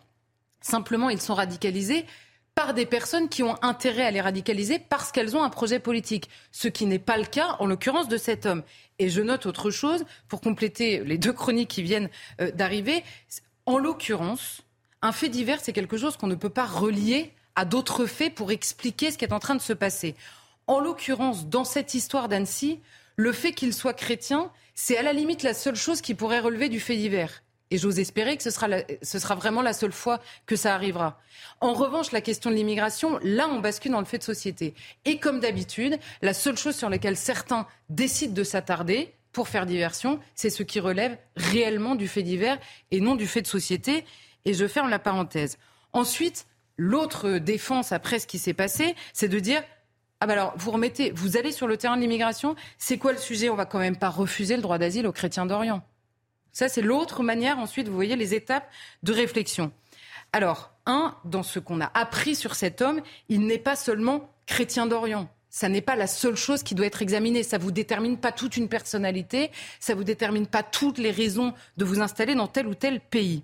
Simplement, ils sont radicalisés par des personnes qui ont intérêt à les radicaliser parce qu'elles ont un projet politique, ce qui n'est pas le cas en l'occurrence de cet homme. Et je note autre chose pour compléter les deux chroniques qui viennent euh, d'arriver. En l'occurrence, un fait divers, c'est quelque chose qu'on ne peut pas relier à d'autres faits pour expliquer ce qui est en train de se passer. En l'occurrence, dans cette histoire d'Annecy, le fait qu'il soit chrétien, c'est à la limite la seule chose qui pourrait relever du fait divers. Et j'ose espérer que ce sera, ce sera vraiment la seule fois que ça arrivera. En revanche, la question de l'immigration, là, on bascule dans le fait de société. Et comme d'habitude, la seule chose sur laquelle certains décident de s'attarder pour faire diversion, c'est ce qui relève réellement du fait divers et non du fait de société. Et je ferme la parenthèse. Ensuite, l'autre défense après ce qui s'est passé, c'est de dire ah ben alors, vous remettez, vous allez sur le terrain de l'immigration, c'est quoi le sujet? On va quand même pas refuser le droit d'asile aux chrétiens d'Orient. Ça, c'est l'autre manière, ensuite, vous voyez les étapes de réflexion. Alors, un, dans ce qu'on a appris sur cet homme, il n'est pas seulement chrétien d'Orient. Ça n'est pas la seule chose qui doit être examinée. Ça vous détermine pas toute une personnalité. Ça vous détermine pas toutes les raisons de vous installer dans tel ou tel pays.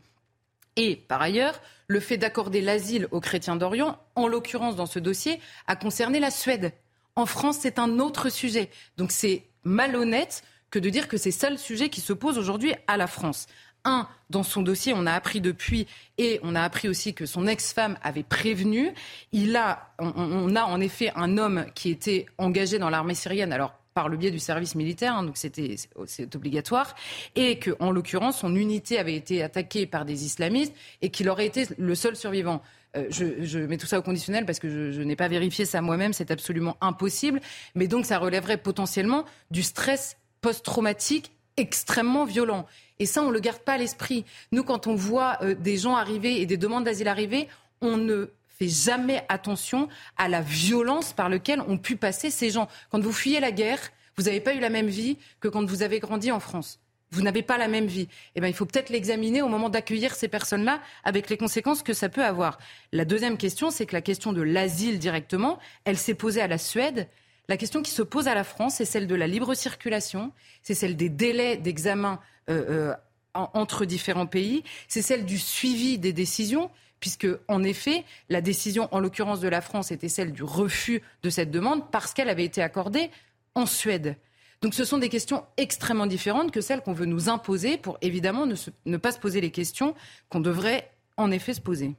Et par ailleurs, le fait d'accorder l'asile aux chrétiens d'Orient, en l'occurrence dans ce dossier, a concerné la Suède. En France, c'est un autre sujet. Donc c'est malhonnête que de dire que c'est ça le sujet qui se pose aujourd'hui à la France. Un, dans son dossier, on a appris depuis, et on a appris aussi que son ex-femme avait prévenu. Il a, on, a en effet un homme qui était engagé dans l'armée syrienne. Alors par le biais du service militaire, hein, donc c'était c'est obligatoire, et que en l'occurrence son unité avait été attaquée par des islamistes et qu'il aurait été le seul survivant. Euh, je, mets tout ça au conditionnel parce que je n'ai pas vérifié ça moi-même, c'est absolument impossible. Mais donc ça relèverait potentiellement du stress post-traumatique extrêmement violent. Et ça, on ne le garde pas à l'esprit. Nous, quand on voit euh, des gens arriver et des demandes d'asile arriver, on ne fait jamais attention à la violence par laquelle ont pu passer ces gens. Quand vous fuyez la guerre, vous n'avez pas eu la même vie que quand vous avez grandi en France. Vous n'avez pas la même vie. Eh bien, il faut peut-être l'examiner au moment d'accueillir ces personnes-là, avec les conséquences que ça peut avoir. La deuxième question, c'est que la question de l'asile directement, elle s'est posée à la Suède, la question qui se pose à la France, c'est celle de la libre circulation, c'est celle des délais d'examen euh, euh, entre différents pays, c'est celle du suivi des décisions, puisque en effet, la décision, en l'occurrence de la France, était celle du refus de cette demande parce qu'elle avait été accordée en Suède. Donc ce sont des questions extrêmement différentes que celles qu'on veut nous imposer pour évidemment ne, ne pas se poser les questions qu'on devrait en effet se poser.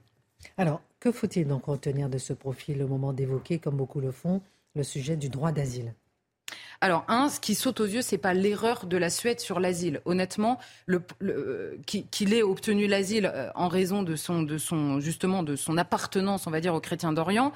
Alors, que faut-il donc retenir de ce profil au moment d'évoquer, comme beaucoup le font, le sujet du droit d'asile alors, un, ce qui saute aux yeux, c'est pas l'erreur de la Suède sur l'asile. Honnêtement, qu'il ait obtenu l'asile euh, en raison de son, de son, justement, de son appartenance, on va dire, aux chrétiens d'Orient,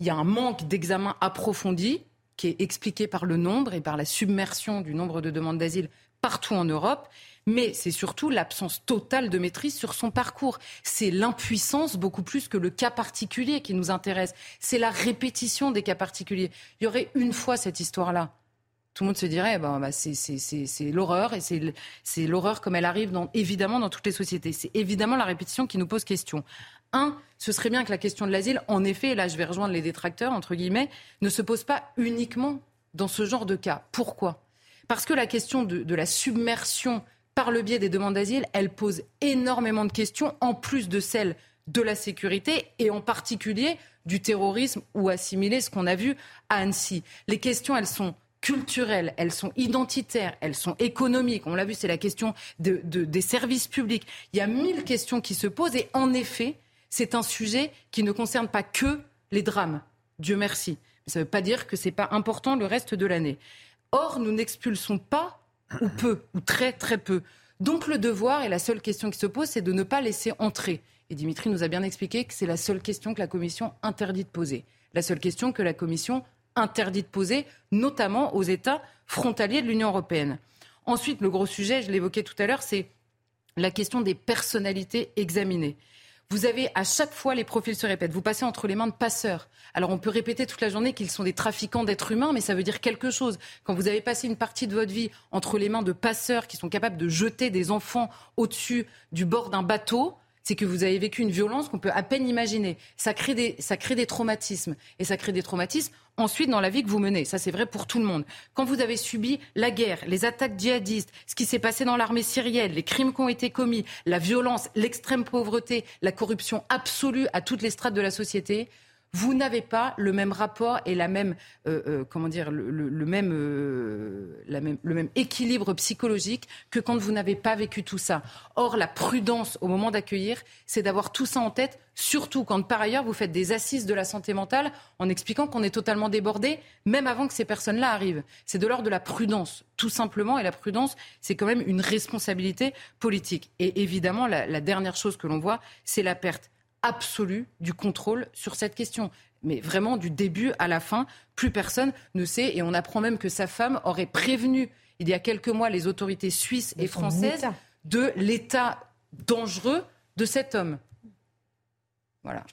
il y a un manque d'examen approfondi qui est expliqué par le nombre et par la submersion du nombre de demandes d'asile partout en Europe mais c'est surtout l'absence totale de maîtrise sur son parcours. C'est l'impuissance beaucoup plus que le cas particulier qui nous intéresse. C'est la répétition des cas particuliers. Il y aurait une fois cette histoire-là. Tout le monde se dirait, bah c'est l'horreur, et c'est l'horreur comme elle arrive évidemment dans toutes les sociétés. C'est évidemment la répétition qui nous pose question. Un, ce serait bien que la question de l'asile, en effet, et là je vais rejoindre les détracteurs, entre guillemets, ne se pose pas uniquement dans ce genre de cas. Pourquoi? Parce que la question de la submersion par le biais des demandes d'asile, elle pose énormément de questions, en plus de celles de la sécurité et en particulier du terrorisme ou assimiler ce qu'on a vu à Annecy. Les questions, elles sont culturelles, elles sont identitaires, elles sont économiques. On l'a vu, c'est la question de, des services publics. Il y a mille questions qui se posent et en effet, c'est un sujet qui ne concerne pas que les drames. Dieu merci. Ça ne veut pas dire que ce n'est pas important le reste de l'année. Or, nous n'expulsons pas ou peu, ou très très peu. Donc le devoir, et la seule question qui se pose, c'est de ne pas laisser entrer. Et Dimitri nous a bien expliqué que c'est la seule question que la Commission interdit de poser. La seule question que la Commission interdit de poser, notamment aux États frontaliers de l'Union européenne. Ensuite, le gros sujet, je l'évoquais tout à l'heure, c'est la question des personnalités examinées. Vous avez à chaque fois les profils se répètent. Vous passez entre les mains de passeurs. Alors on peut répéter toute la journée qu'ils sont des trafiquants d'êtres humains, mais ça veut dire quelque chose. Quand vous avez passé une partie de votre vie entre les mains de passeurs qui sont capables de jeter des enfants au-dessus du bord d'un bateau, c'est que vous avez vécu une violence qu'on peut à peine imaginer. Ça crée des, ça crée des traumatismes. Et ça crée des traumatismes ensuite dans la vie que vous menez. Ça, c'est vrai pour tout le monde. Quand vous avez subi la guerre, les attaques djihadistes, ce qui s'est passé dans l'armée syrienne, les crimes qui ont été commis, la violence, l'extrême pauvreté, la corruption absolue à toutes les strates de la société, vous n'avez pas le même rapport et la même, euh, euh, comment dire, le, même, euh, la même, le même équilibre psychologique que quand vous n'avez pas vécu tout ça. Or, la prudence au moment d'accueillir, c'est d'avoir tout ça en tête, surtout quand par ailleurs vous faites des assises de la santé mentale en expliquant qu'on est totalement débordé, même avant que ces personnes-là arrivent. C'est de l'ordre de la prudence, tout simplement, et la prudence, c'est quand même une responsabilité politique. Et évidemment, la dernière chose que l'on voit, c'est la perte absolue du contrôle sur cette question. Mais vraiment, du début à la fin, plus personne ne sait. Et on apprend même que sa femme aurait prévenu il y a quelques mois les autorités suisses et françaises de l'état dangereux de cet homme. Voilà.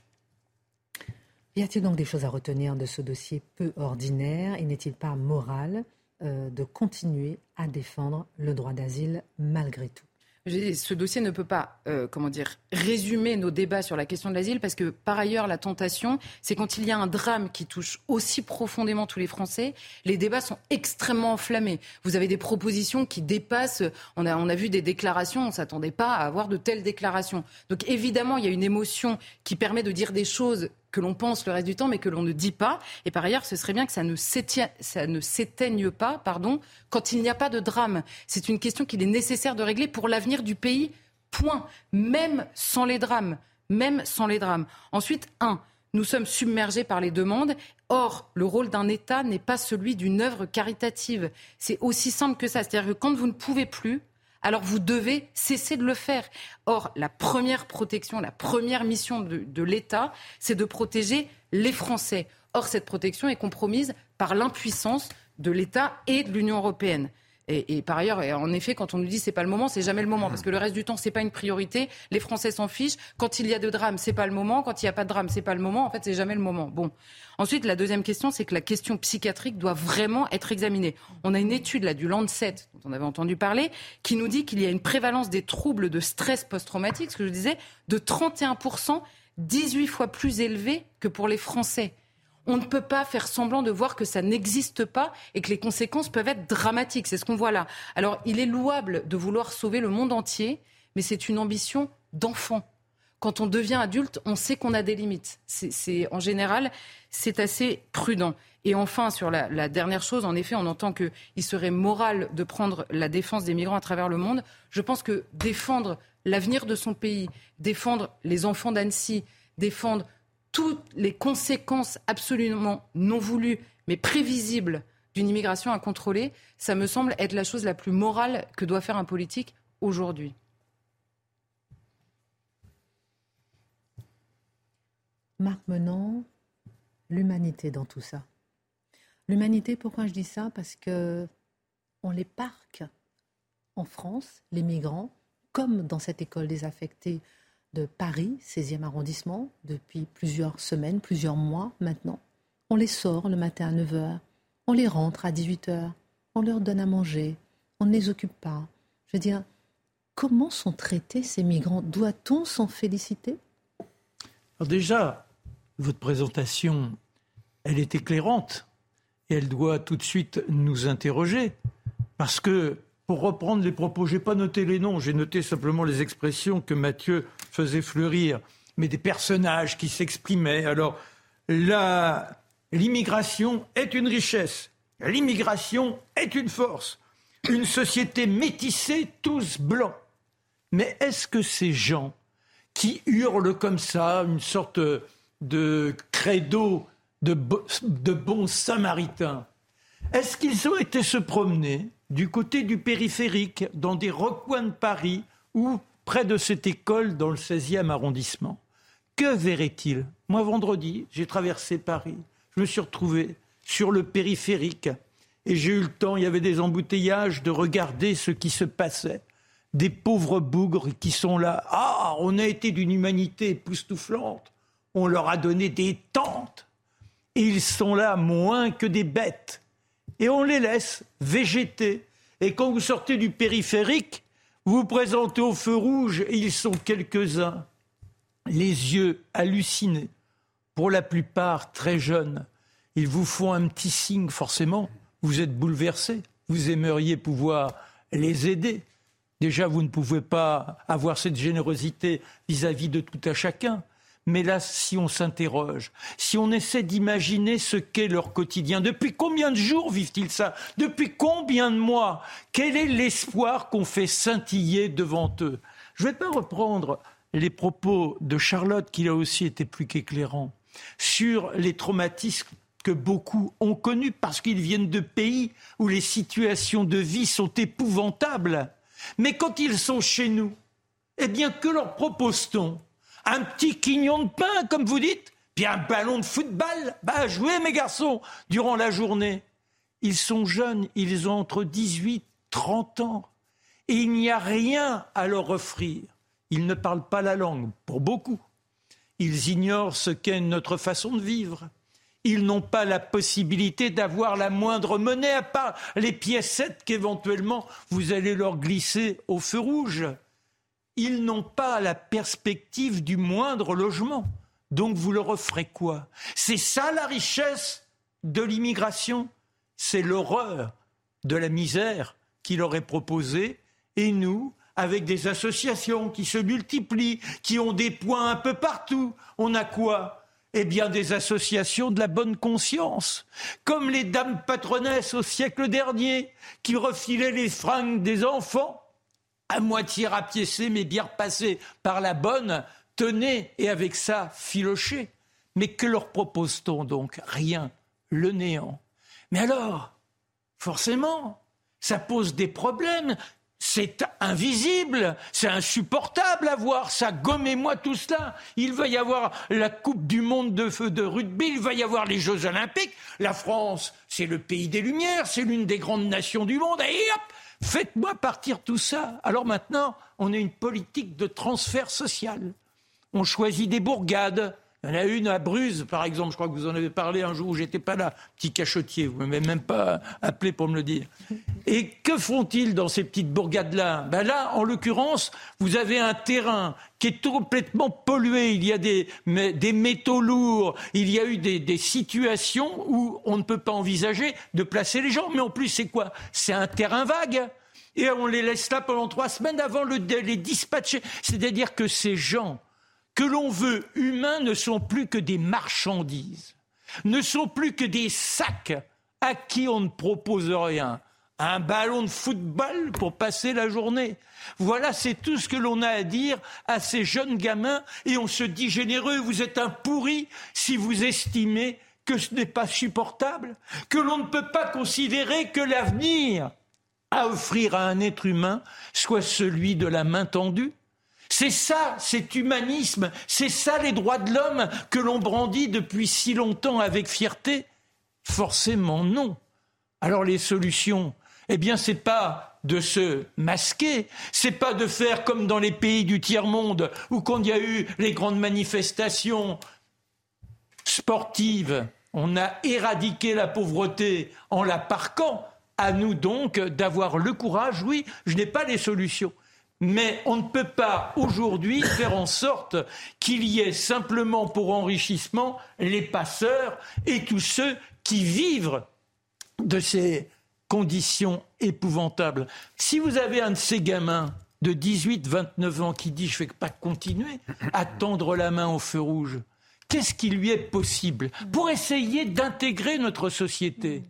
Y a-t-il donc des choses à retenir de ce dossier peu ordinaire Et n'est-il pas moral euh, de continuer à défendre le droit d'asile malgré tout? Ce dossier ne peut pas, euh, comment dire, résumer nos débats sur la question de l'asile parce que par ailleurs, la tentation, c'est quand il y a un drame qui touche aussi profondément tous les Français, les débats sont extrêmement enflammés. Vous avez des propositions qui dépassent. On a, on a vu des déclarations, on ne s'attendait pas à avoir de telles déclarations. Donc évidemment, il y a une émotion qui permet de dire des choses que l'on pense le reste du temps, mais que l'on ne dit pas. Et par ailleurs, ce serait bien que ça ne s'éteigne pas pardon, quand il n'y a pas de drame. C'est une question qu'il est nécessaire de régler pour l'avenir du pays, point. Même sans les drames. Même sans les drames. Ensuite, un, nous sommes submergés par les demandes. Or, le rôle d'un État n'est pas celui d'une œuvre caritative. C'est aussi simple que ça. C'est-à-dire que quand vous ne pouvez plus, alors vous devez cesser de le faire. Or, la première protection, la première mission de, l'État, c'est de protéger les Français. Or, cette protection est compromise par l'impuissance de l'État et de l'Union européenne. Et, par ailleurs, en effet, quand on nous dit c'est pas le moment, c'est jamais le moment parce que le reste du temps c'est pas une priorité. Les Français s'en fichent. Quand il y a de drame, c'est pas le moment. Quand il n'y a pas de drame, c'est pas le moment. En fait, c'est jamais le moment. Bon. Ensuite, la deuxième question, c'est que la question psychiatrique doit vraiment être examinée. On a une étude là du Lancet dont on avait entendu parler qui nous dit qu'il y a une prévalence des troubles de stress post-traumatique, ce que je disais, de 31% 18 fois plus élevée que pour les Français on ne peut pas faire semblant de voir que ça n'existe pas et que les conséquences peuvent être dramatiques. C'est ce qu'on voit là. Alors, il est louable de vouloir sauver le monde entier, mais c'est une ambition d'enfant. Quand on devient adulte, on sait qu'on a des limites. C'est, en général, c'est assez prudent. Et enfin, sur la, la dernière chose, en effet, on entend qu'il serait moral de prendre la défense des migrants à travers le monde. Je pense que défendre l'avenir de son pays, défendre les enfants d'Annecy, défendre toutes les conséquences absolument non voulues, mais prévisibles d'une immigration incontrôlée, ça me semble être la chose la plus morale que doit faire un politique aujourd'hui. Marc Menant, l'humanité dans tout ça. L'humanité, pourquoi je dis ça? Parce que on les parque en France, les migrants, comme dans cette école désaffectée de Paris, 16e arrondissement, depuis plusieurs semaines, plusieurs mois maintenant. On les sort le matin à 9h, on les rentre à 18h, on leur donne à manger, on ne les occupe pas. Je veux dire, comment sont traités ces migrants? Doit-on s'en féliciter? Déjà, votre présentation, elle est éclairante et elle doit tout de suite nous interroger parce que pour reprendre les propos, je n'ai pas noté les noms, j'ai noté simplement les expressions que Mathieu faisait fleurir, mais des personnages qui s'exprimaient. Alors, l'immigration est une richesse. L'immigration est une force. Une société métissée, tous blancs. Mais est-ce que ces gens qui hurlent comme ça, une sorte de credo de, de bons samaritains, est-ce qu'ils ont été se promener du côté du périphérique, dans des recoins de Paris ou près de cette école dans le 16e arrondissement? Que verraient-ils Moi, vendredi, j'ai traversé Paris. Je me suis retrouvé sur le périphérique et j'ai eu le temps, il y avait des embouteillages, de regarder ce qui se passait. Des pauvres bougres qui sont là. Ah, on a été d'une humanité époustouflante. On leur a donné des tentes. Et ils sont là moins que des bêtes et on les laisse végéter. Et quand vous sortez du périphérique, vous vous présentez au feu rouge et ils sont quelques-uns, les yeux hallucinés, pour la plupart très jeunes. Ils vous font un petit signe, forcément, vous êtes bouleversés, vous aimeriez pouvoir les aider. Déjà, vous ne pouvez pas avoir cette générosité vis-à-vis -vis de tout à chacun. Mais là, si on s'interroge, si on essaie d'imaginer ce qu'est leur quotidien, depuis combien de jours vivent-ils ça? Depuis combien de mois? Quel est l'espoir qu'on fait scintiller devant eux? Je ne vais pas reprendre les propos de Charlotte, qui a aussi été plus qu'éclairant, sur les traumatismes que beaucoup ont connus parce qu'ils viennent de pays où les situations de vie sont épouvantables. Mais quand ils sont chez nous, eh bien, que leur propose-t-on? Un petit quignon de pain, comme vous dites, puis un ballon de football. Bah, jouez, mes garçons, durant la journée. Ils sont jeunes, ils ont entre 18 et 30 ans. Et il n'y a rien à leur offrir. Ils ne parlent pas la langue, pour beaucoup. Ils ignorent ce qu'est notre façon de vivre. Ils n'ont pas la possibilité d'avoir la moindre monnaie, à part les piécettes qu'éventuellement vous allez leur glisser au feu rouge ils n'ont pas la perspective du moindre logement. Donc vous leur offrez quoi? C'est ça la richesse de l'immigration? C'est l'horreur de la misère qui leur est proposée. Et nous, avec des associations qui se multiplient, qui ont des points un peu partout, on a quoi? Eh bien, des associations de la bonne conscience, comme les dames patronesses au siècle dernier, qui refilaient les fringues des enfants à moitié rapiécé, mais bien repassé par la bonne, tenez, et avec ça, filoché. Mais que leur propose-t-on donc? Rien, le néant. Mais alors, forcément, ça pose des problèmes. C'est invisible, c'est insupportable à voir ça. Gommez-moi tout cela. Il va y avoir la Coupe du Monde de feu de rugby, il va y avoir les Jeux Olympiques. La France, c'est le pays des Lumières, c'est l'une des grandes nations du monde. Et hop, Faites-moi partir tout ça. Alors maintenant, on a une politique de transfert social. On choisit des bourgades. Il y en a une à Bruges, par exemple, je crois que vous en avez parlé un jour où j'étais pas là, petit cachotier, vous m'avez même pas appelé pour me le dire. Et que font-ils dans ces petites bourgades-là? Ben Là, en l'occurrence, vous avez un terrain qui est complètement pollué, il y a des, métaux lourds, il y a eu des, des situations où on ne peut pas envisager de placer les gens. Mais en plus, c'est quoi? C'est un terrain vague et on les laisse là pendant trois semaines avant de les dispatcher. C'est-à-dire que ces gens que l'on veut humains ne sont plus que des marchandises, ne sont plus que des sacs à qui on ne propose rien. Un ballon de football pour passer la journée. Voilà, c'est tout ce que l'on a à dire à ces jeunes gamins et on se dit généreux, vous êtes un pourri si vous estimez que ce n'est pas supportable, que l'on ne peut pas considérer que l'avenir à offrir à un être humain soit celui de la main tendue c'est ça, cet humanisme, c'est ça les droits de l'homme que l'on brandit depuis si longtemps avec fierté? Forcément non. Alors les solutions, eh bien c'est pas de se masquer, c'est pas de faire comme dans les pays du tiers-monde où quand il y a eu les grandes manifestations sportives, on a éradiqué la pauvreté en la parquant. À nous donc d'avoir le courage, oui, je n'ai pas les solutions, mais on ne peut pas aujourd'hui faire en sorte qu'il y ait simplement pour enrichissement les passeurs et tous ceux qui vivent de ces conditions épouvantables. Si vous avez un de ces gamins de 18, 29 ans qui dit je ne vais pas continuer à tendre la main au feu rouge, qu'est-ce qui lui est possible pour essayer d'intégrer notre société?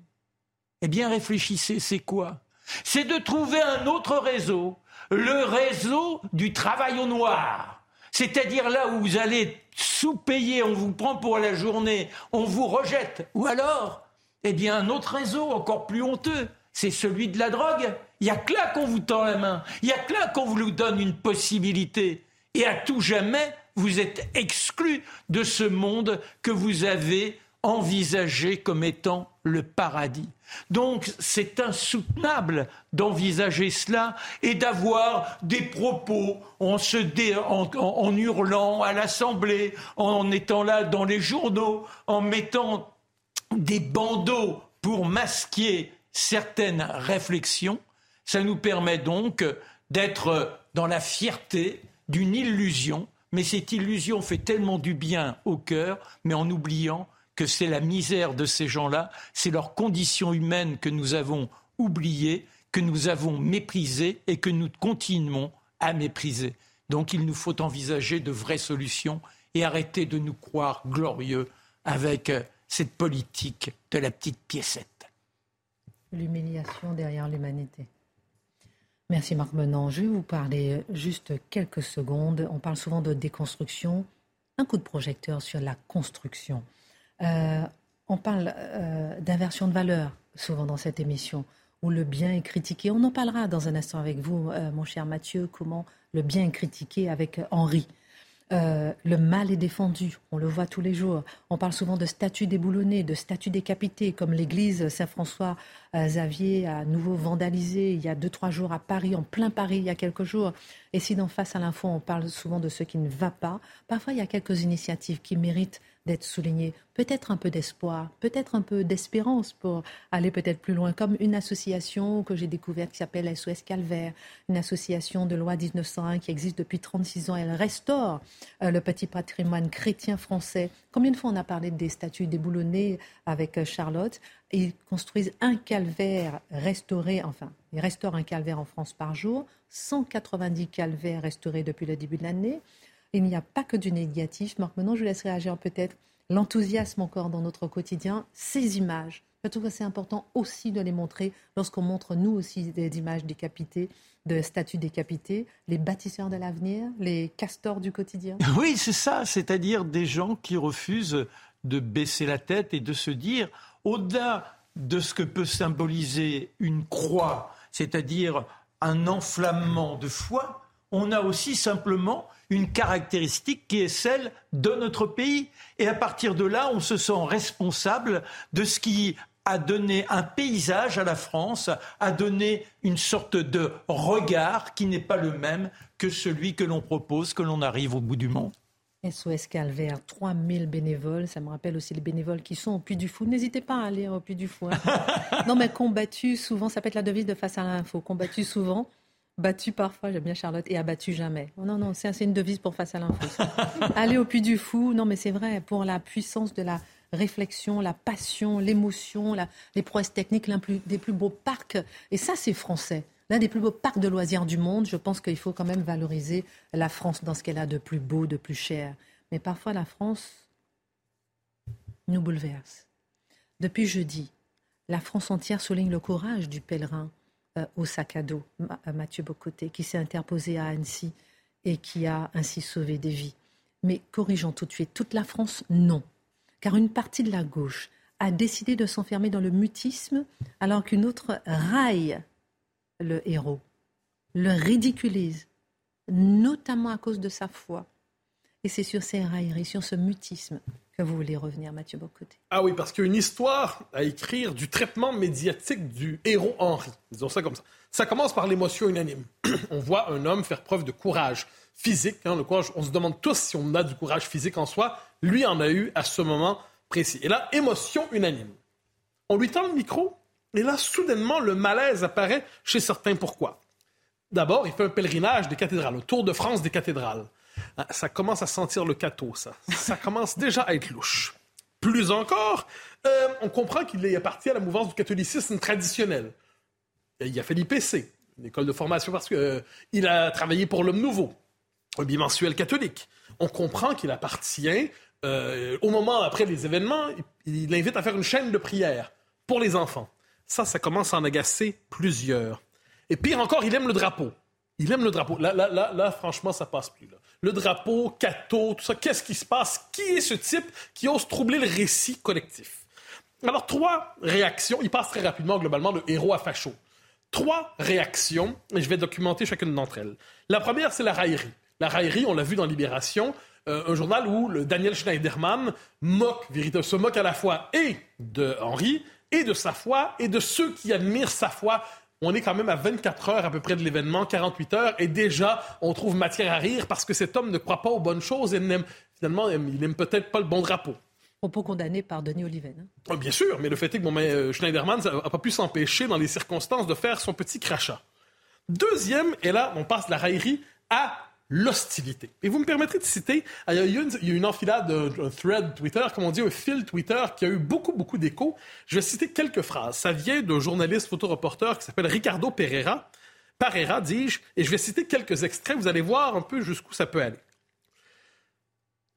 Eh bien, réfléchissez, c'est quoi? C'est de trouver un autre réseau, le réseau du travail au noir. C'est-à-dire là où vous allez sous-payer, on vous prend pour la journée, on vous rejette. Ou alors, eh bien, un autre réseau encore plus honteux, c'est celui de la drogue. Il n'y a que là qu'on vous tend la main. Il n'y a que là qu'on vous donne une possibilité. Et à tout jamais, vous êtes exclu de ce monde que vous avez envisagé comme étant le paradis. Donc c'est insoutenable d'envisager cela et d'avoir des propos en, en, hurlant à l'Assemblée, en étant là dans les journaux, en mettant des bandeaux pour masquer certaines réflexions. Ça nous permet donc d'être dans la fierté d'une illusion, mais cette illusion fait tellement du bien au cœur, mais en oubliant que c'est la misère de ces gens-là, c'est leur condition humaine que nous avons oubliée, que nous avons méprisée et que nous continuons à mépriser. Donc il nous faut envisager de vraies solutions et arrêter de nous croire glorieux avec euh, cette politique de la petite piécette. L'humiliation derrière l'humanité. Merci Marc Menon. Je vais vous parler euh, juste quelques secondes. On parle souvent de déconstruction. Un coup de projecteur sur la construction. Euh, on parle euh, d'inversion de valeur souvent dans cette émission, où le bien est critiqué. On en parlera dans un instant avec vous, euh, mon cher Mathieu, comment le bien est critiqué avec Henri. le mal est défendu, on le voit tous les jours. On parle souvent de statues déboulonnées, de statues décapitées, comme l'église Saint-François Xavier a nouveau vandalisé il y a deux, trois jours à Paris, en plein Paris, il y a quelques jours. Et si d'en face à l'info, on parle souvent de ce qui ne va pas, parfois il y a quelques initiatives qui méritent d'être souligné. Peut-être un peu d'espoir, peut-être un peu d'espérance pour aller peut-être plus loin, comme une association que j'ai découverte qui s'appelle SOS Calvaire, une association de loi 1901 qui existe depuis 36 ans. Elle restaure euh, le petit patrimoine chrétien français. Combien de fois on a parlé des statues déboulonnées avec euh, Charlotte Ils construisent un calvaire restauré, enfin, ils restaurent un calvaire en France par jour, 190 calvaires restaurés depuis le début de l'année. Il n'y a pas que du négatif. Marc, maintenant, je laisse réagir peut-être l'enthousiasme encore dans notre quotidien, ces images. Je trouve que c'est important aussi de les montrer lorsqu'on montre, nous aussi, des images décapitées, de statues décapitées, les bâtisseurs de l'avenir, les castors du quotidien. Oui, c'est ça, c'est-à-dire des gens qui refusent de baisser la tête et de se dire, au-delà de ce que peut symboliser une croix, c'est-à-dire un enflammement de foi, on a aussi simplement une caractéristique qui est celle de notre pays. Et à partir de là, on se sent responsable de ce qui a donné un paysage à la France, a donné une sorte de regard qui n'est pas le même que celui que l'on propose, que l'on arrive au bout du monde. SOS Calvaire, 3000 bénévoles. Ça me rappelle aussi les bénévoles qui sont au Puy du Fou. N'hésitez pas à aller au Puy du Fou. Hein. non, mais combattu souvent, ça peut être la devise de Face à l'info. Combattu souvent, Battu parfois, j'aime bien Charlotte, et abattu jamais. Oh non, non, c'est une devise pour face à l'info. Aller au puits du fou, non mais c'est vrai, pour la puissance de la réflexion, la passion, l'émotion, les prouesses techniques, l'un des plus beaux parcs. Et ça, c'est français. L'un des plus beaux parcs de loisirs du monde. Je pense qu'il faut quand même valoriser la France dans ce qu'elle a de plus beau, de plus cher. Mais parfois, la France nous bouleverse. Depuis jeudi, la France entière souligne le courage du pèlerin au sac à dos, euh, Mathieu Bocoté, qui s'est interposé à Annecy et qui a ainsi sauvé des vies. Mais corrigeons tout de suite, toute la France, non. Car une partie de la gauche a décidé de s'enfermer dans le mutisme alors qu'une autre raille le héros, le ridiculise, notamment à cause de sa foi. Et c'est sur ces railleries, sur ce mutisme vous voulez revenir, Mathieu Bocoté. Ah oui, parce qu'il y a une histoire à écrire du traitement médiatique du héros Henri. Disons ça comme ça. Ça commence par l'émotion unanime. on voit un homme faire preuve de courage physique. Hein, on se demande tous si on a du courage physique en soi. Lui en a eu à ce moment précis. Et là, émotion unanime. On lui tend le micro, et là, soudainement, le malaise apparaît chez certains. Pourquoi? D'abord, il fait un pèlerinage des cathédrales, le tour de France des cathédrales. Ah, ça commence à sentir le cateau, ça. Ça commence déjà à être louche. Plus encore, euh, on comprend qu'il est à la mouvance du catholicisme traditionnel. Il a fait l'IPC, une école de formation parce qu'il euh, a travaillé pour l'Homme Nouveau, un bimensuel catholique. On comprend qu'il appartient, euh, au moment après les événements, il, invite à faire une chaîne de prière pour les enfants. Ça, ça commence à en agacer plusieurs. Et pire encore, il aime le drapeau. Il aime le drapeau. Là, là, là, là franchement, ça passe plus. Là. Le drapeau, Cato, tout ça, qu'est-ce qui se passe? Qui est ce type qui ose troubler le récit collectif? Alors, trois réactions. Il passe très rapidement, globalement, de héros à facho. Trois réactions, et je vais documenter chacune d'entre elles. La première, c'est la raillerie. La raillerie, on l'a vu dans Libération, euh, un journal où Daniel Schneiderman se moque à la fois et de Henri, et de sa foi, et de ceux qui admirent sa foi. On est quand même à 24 heures à peu près de l'événement, 48 heures, et déjà, on trouve matière à rire parce que cet homme ne croit pas aux bonnes choses et n'aime, finalement, il n'aime peut-être pas le bon drapeau. Propos condamnés par Denis Oliven. Hein. Ah, bien sûr, mais le fait est que bon, euh, Schneiderman n'a pas pu s'empêcher, dans les circonstances, de faire son petit crachat. Deuxième, et là, on passe de la raillerie à l'hostilité. Et vous me permettrez de citer, il y a, une, une enfilade, un thread Twitter, comme on dit, un fil Twitter qui a eu beaucoup, beaucoup d'écho. Je vais citer quelques phrases. Ça vient d'un journaliste photoreporter qui s'appelle Ricardo Pereira. Pereira, dis-je, et je vais citer quelques extraits. Vous allez voir un peu jusqu'où ça peut aller.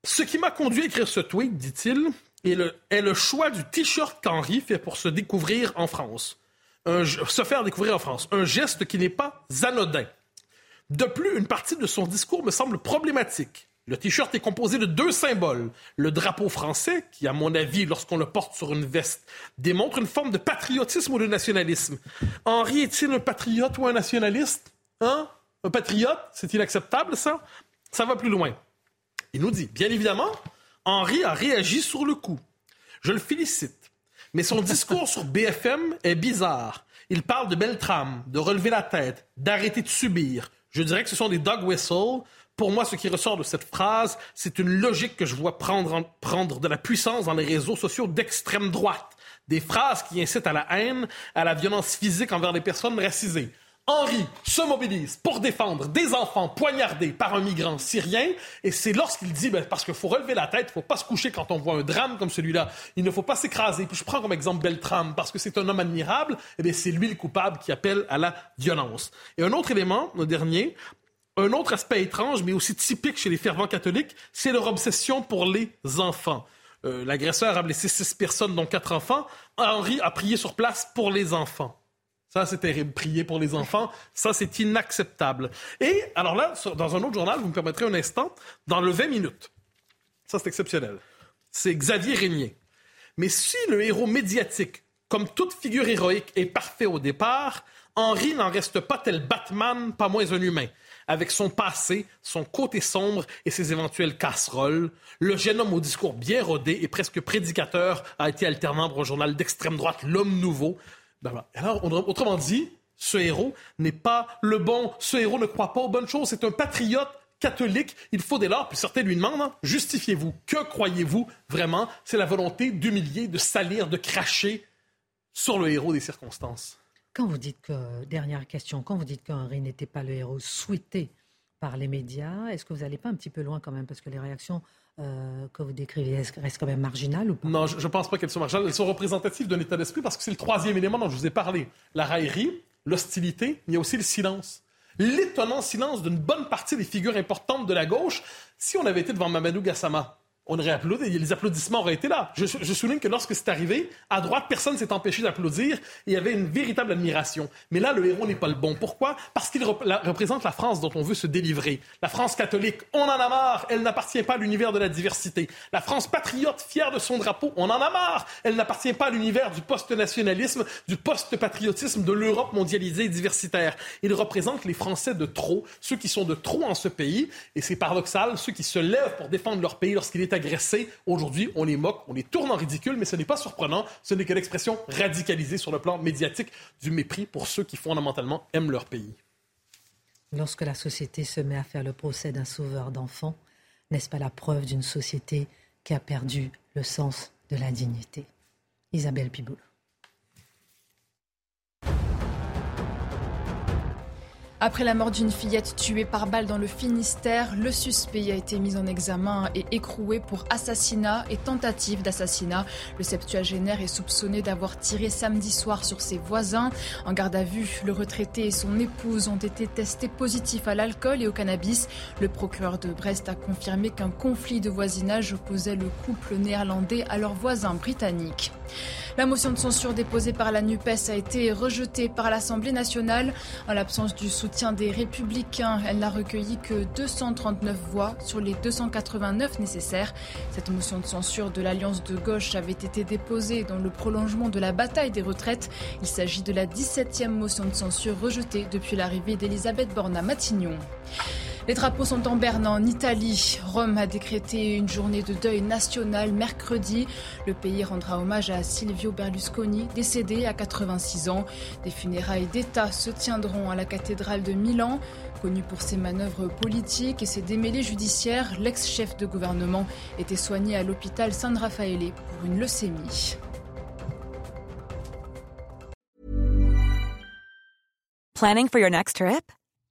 Ce qui m'a conduit à écrire ce tweet, dit-il, est le, choix du t-shirt qu'Henri fait pour se découvrir en France. se faire découvrir en France. Un geste qui n'est pas anodin. De plus, une partie de son discours me semble problématique. Le t-shirt est composé de deux symboles. Le drapeau français, qui, à mon avis, lorsqu'on le porte sur une veste, démontre une forme de patriotisme ou de nationalisme. Henri est-il un patriote ou un nationaliste? Hein? Un patriote? C'est inacceptable, ça? Ça va plus loin. Il nous dit, bien évidemment, Henri a réagi sur le coup. Je le félicite. Mais son discours sur BFM est bizarre. Il parle de belle trame, de relever la tête, d'arrêter de subir. Je dirais que ce sont des dog whistles. Pour moi, ce qui ressort de cette phrase, c'est une logique que je vois prendre, prendre de la puissance dans les réseaux sociaux d'extrême droite. Des phrases qui incitent à la haine, à la violence physique envers les personnes racisées. Henri se mobilise pour défendre des enfants poignardés par un migrant syrien. Et c'est lorsqu'il dit, ben, parce qu'il faut relever la tête, il ne faut pas se coucher quand on voit un drame comme celui-là. Il ne faut pas s'écraser. Puis je prends comme exemple Beltram, parce que c'est un homme admirable. Et eh bien, c'est lui le coupable qui appelle à la violence. Et un autre élément, le dernier, un autre aspect étrange, mais aussi typique chez les fervents catholiques, c'est leur obsession pour les enfants. Euh, l'agresseur a blessé six personnes, dont quatre enfants. Henri a prié sur place pour les enfants. Ça, c'est terrible. Prier pour les enfants, ça, c'est inacceptable. Et alors là, dans un autre journal, vous me permettrez un instant, dans le 20 minutes, ça, c'est exceptionnel. C'est Xavier Régnier. Mais si le héros médiatique, comme toute figure héroïque, est parfait au départ, Henri n'en reste pas tel Batman, pas moins un humain. Avec son passé, son côté sombre et ses éventuelles casseroles, le jeune homme au discours bien rodé et presque prédicateur a été alternant pour un journal d'extrême droite, L'Homme Nouveau, Alors, autrement dit, ce héros n'est pas le bon, ce héros ne croit pas aux bonnes choses, c'est un patriote catholique. Il faut dès lors, puis certains lui demandent, hein, justifiez-vous, que croyez-vous vraiment? C'est la volonté d'humilier, de salir, de cracher sur le héros des circonstances. Quand vous dites que, dernière question, quand vous dites qu'Henri n'était pas le héros souhaité par les médias, est-ce que vous n'allez pas un petit peu loin quand même? Parce que les réactions euh, que vous décrivez restent quand même marginales ou pas? Non, je ne pense pas qu'elles sont marginales. Elles sont représentatives d'un état d'esprit parce que c'est le troisième élément dont je vous ai parlé. La raillerie, l'hostilité, mais il y a aussi le silence. L'étonnant silence d'une bonne partie des figures importantes de la gauche. Si on avait été devant Mamadou Gassama, on aurait applaudi, les applaudissements auraient été là. Je, souligne que lorsque c'est arrivé, à droite, personne ne s'est empêché d'applaudir il y avait une véritable admiration. Mais là, le héros n'est pas le bon. Pourquoi? Parce qu'il représente la France dont on veut se délivrer. La France catholique, on en a marre, elle n'appartient pas à l'univers de la diversité. La France patriote, fière de son drapeau, on en a marre, elle n'appartient pas à l'univers du post-nationalisme, du post-patriotisme, de l'Europe mondialisée et diversitaire. Il représente les Français de trop, ceux qui sont de trop en ce pays, et c'est paradoxal, ceux qui se lèvent pour défendre leur pays lorsqu'il est agressés, aujourd'hui, on les moque, on les tourne en ridicule, mais ce n'est pas surprenant. Ce n'est que l'expression radicalisée sur le plan médiatique du mépris pour ceux qui fondamentalement aiment leur pays. Lorsque la société se met à faire le procès d'un sauveur d'enfants, n'est-ce pas la preuve d'une société qui a perdu le sens de la dignité Isabelle Piboul. Après la mort d'une fillette tuée par balle dans le Finistère, le suspect a été mis en examen et écroué pour assassinat et tentative d'assassinat. Le septuagénaire est soupçonné d'avoir tiré samedi soir sur ses voisins. En garde à vue, le retraité et son épouse ont été testés positifs à l'alcool et au cannabis. Le procureur de Brest a confirmé qu'un conflit de voisinage opposait le couple néerlandais à leurs voisins britanniques. La motion de censure déposée par la NUPES a été rejetée par l'Assemblée nationale. En l'absence du soutien des républicains, elle n'a recueilli que 239 voix sur les 289 nécessaires. Cette motion de censure de l'Alliance de gauche avait été déposée dans le prolongement de la bataille des retraites. Il s'agit de la 17e motion de censure rejetée depuis l'arrivée d'Elisabeth Borne à Matignon. Les drapeaux sont en berne en Italie. Rome a décrété une journée de deuil national mercredi. Le pays rendra hommage à Silvio Berlusconi, décédé à 86 ans. Des funérailles d'État se tiendront à la cathédrale de Milan. Connu pour ses manœuvres politiques et ses démêlés judiciaires, l'ex-chef de gouvernement était soigné à l'hôpital San Raffaele pour une leucémie. Planning for your next trip?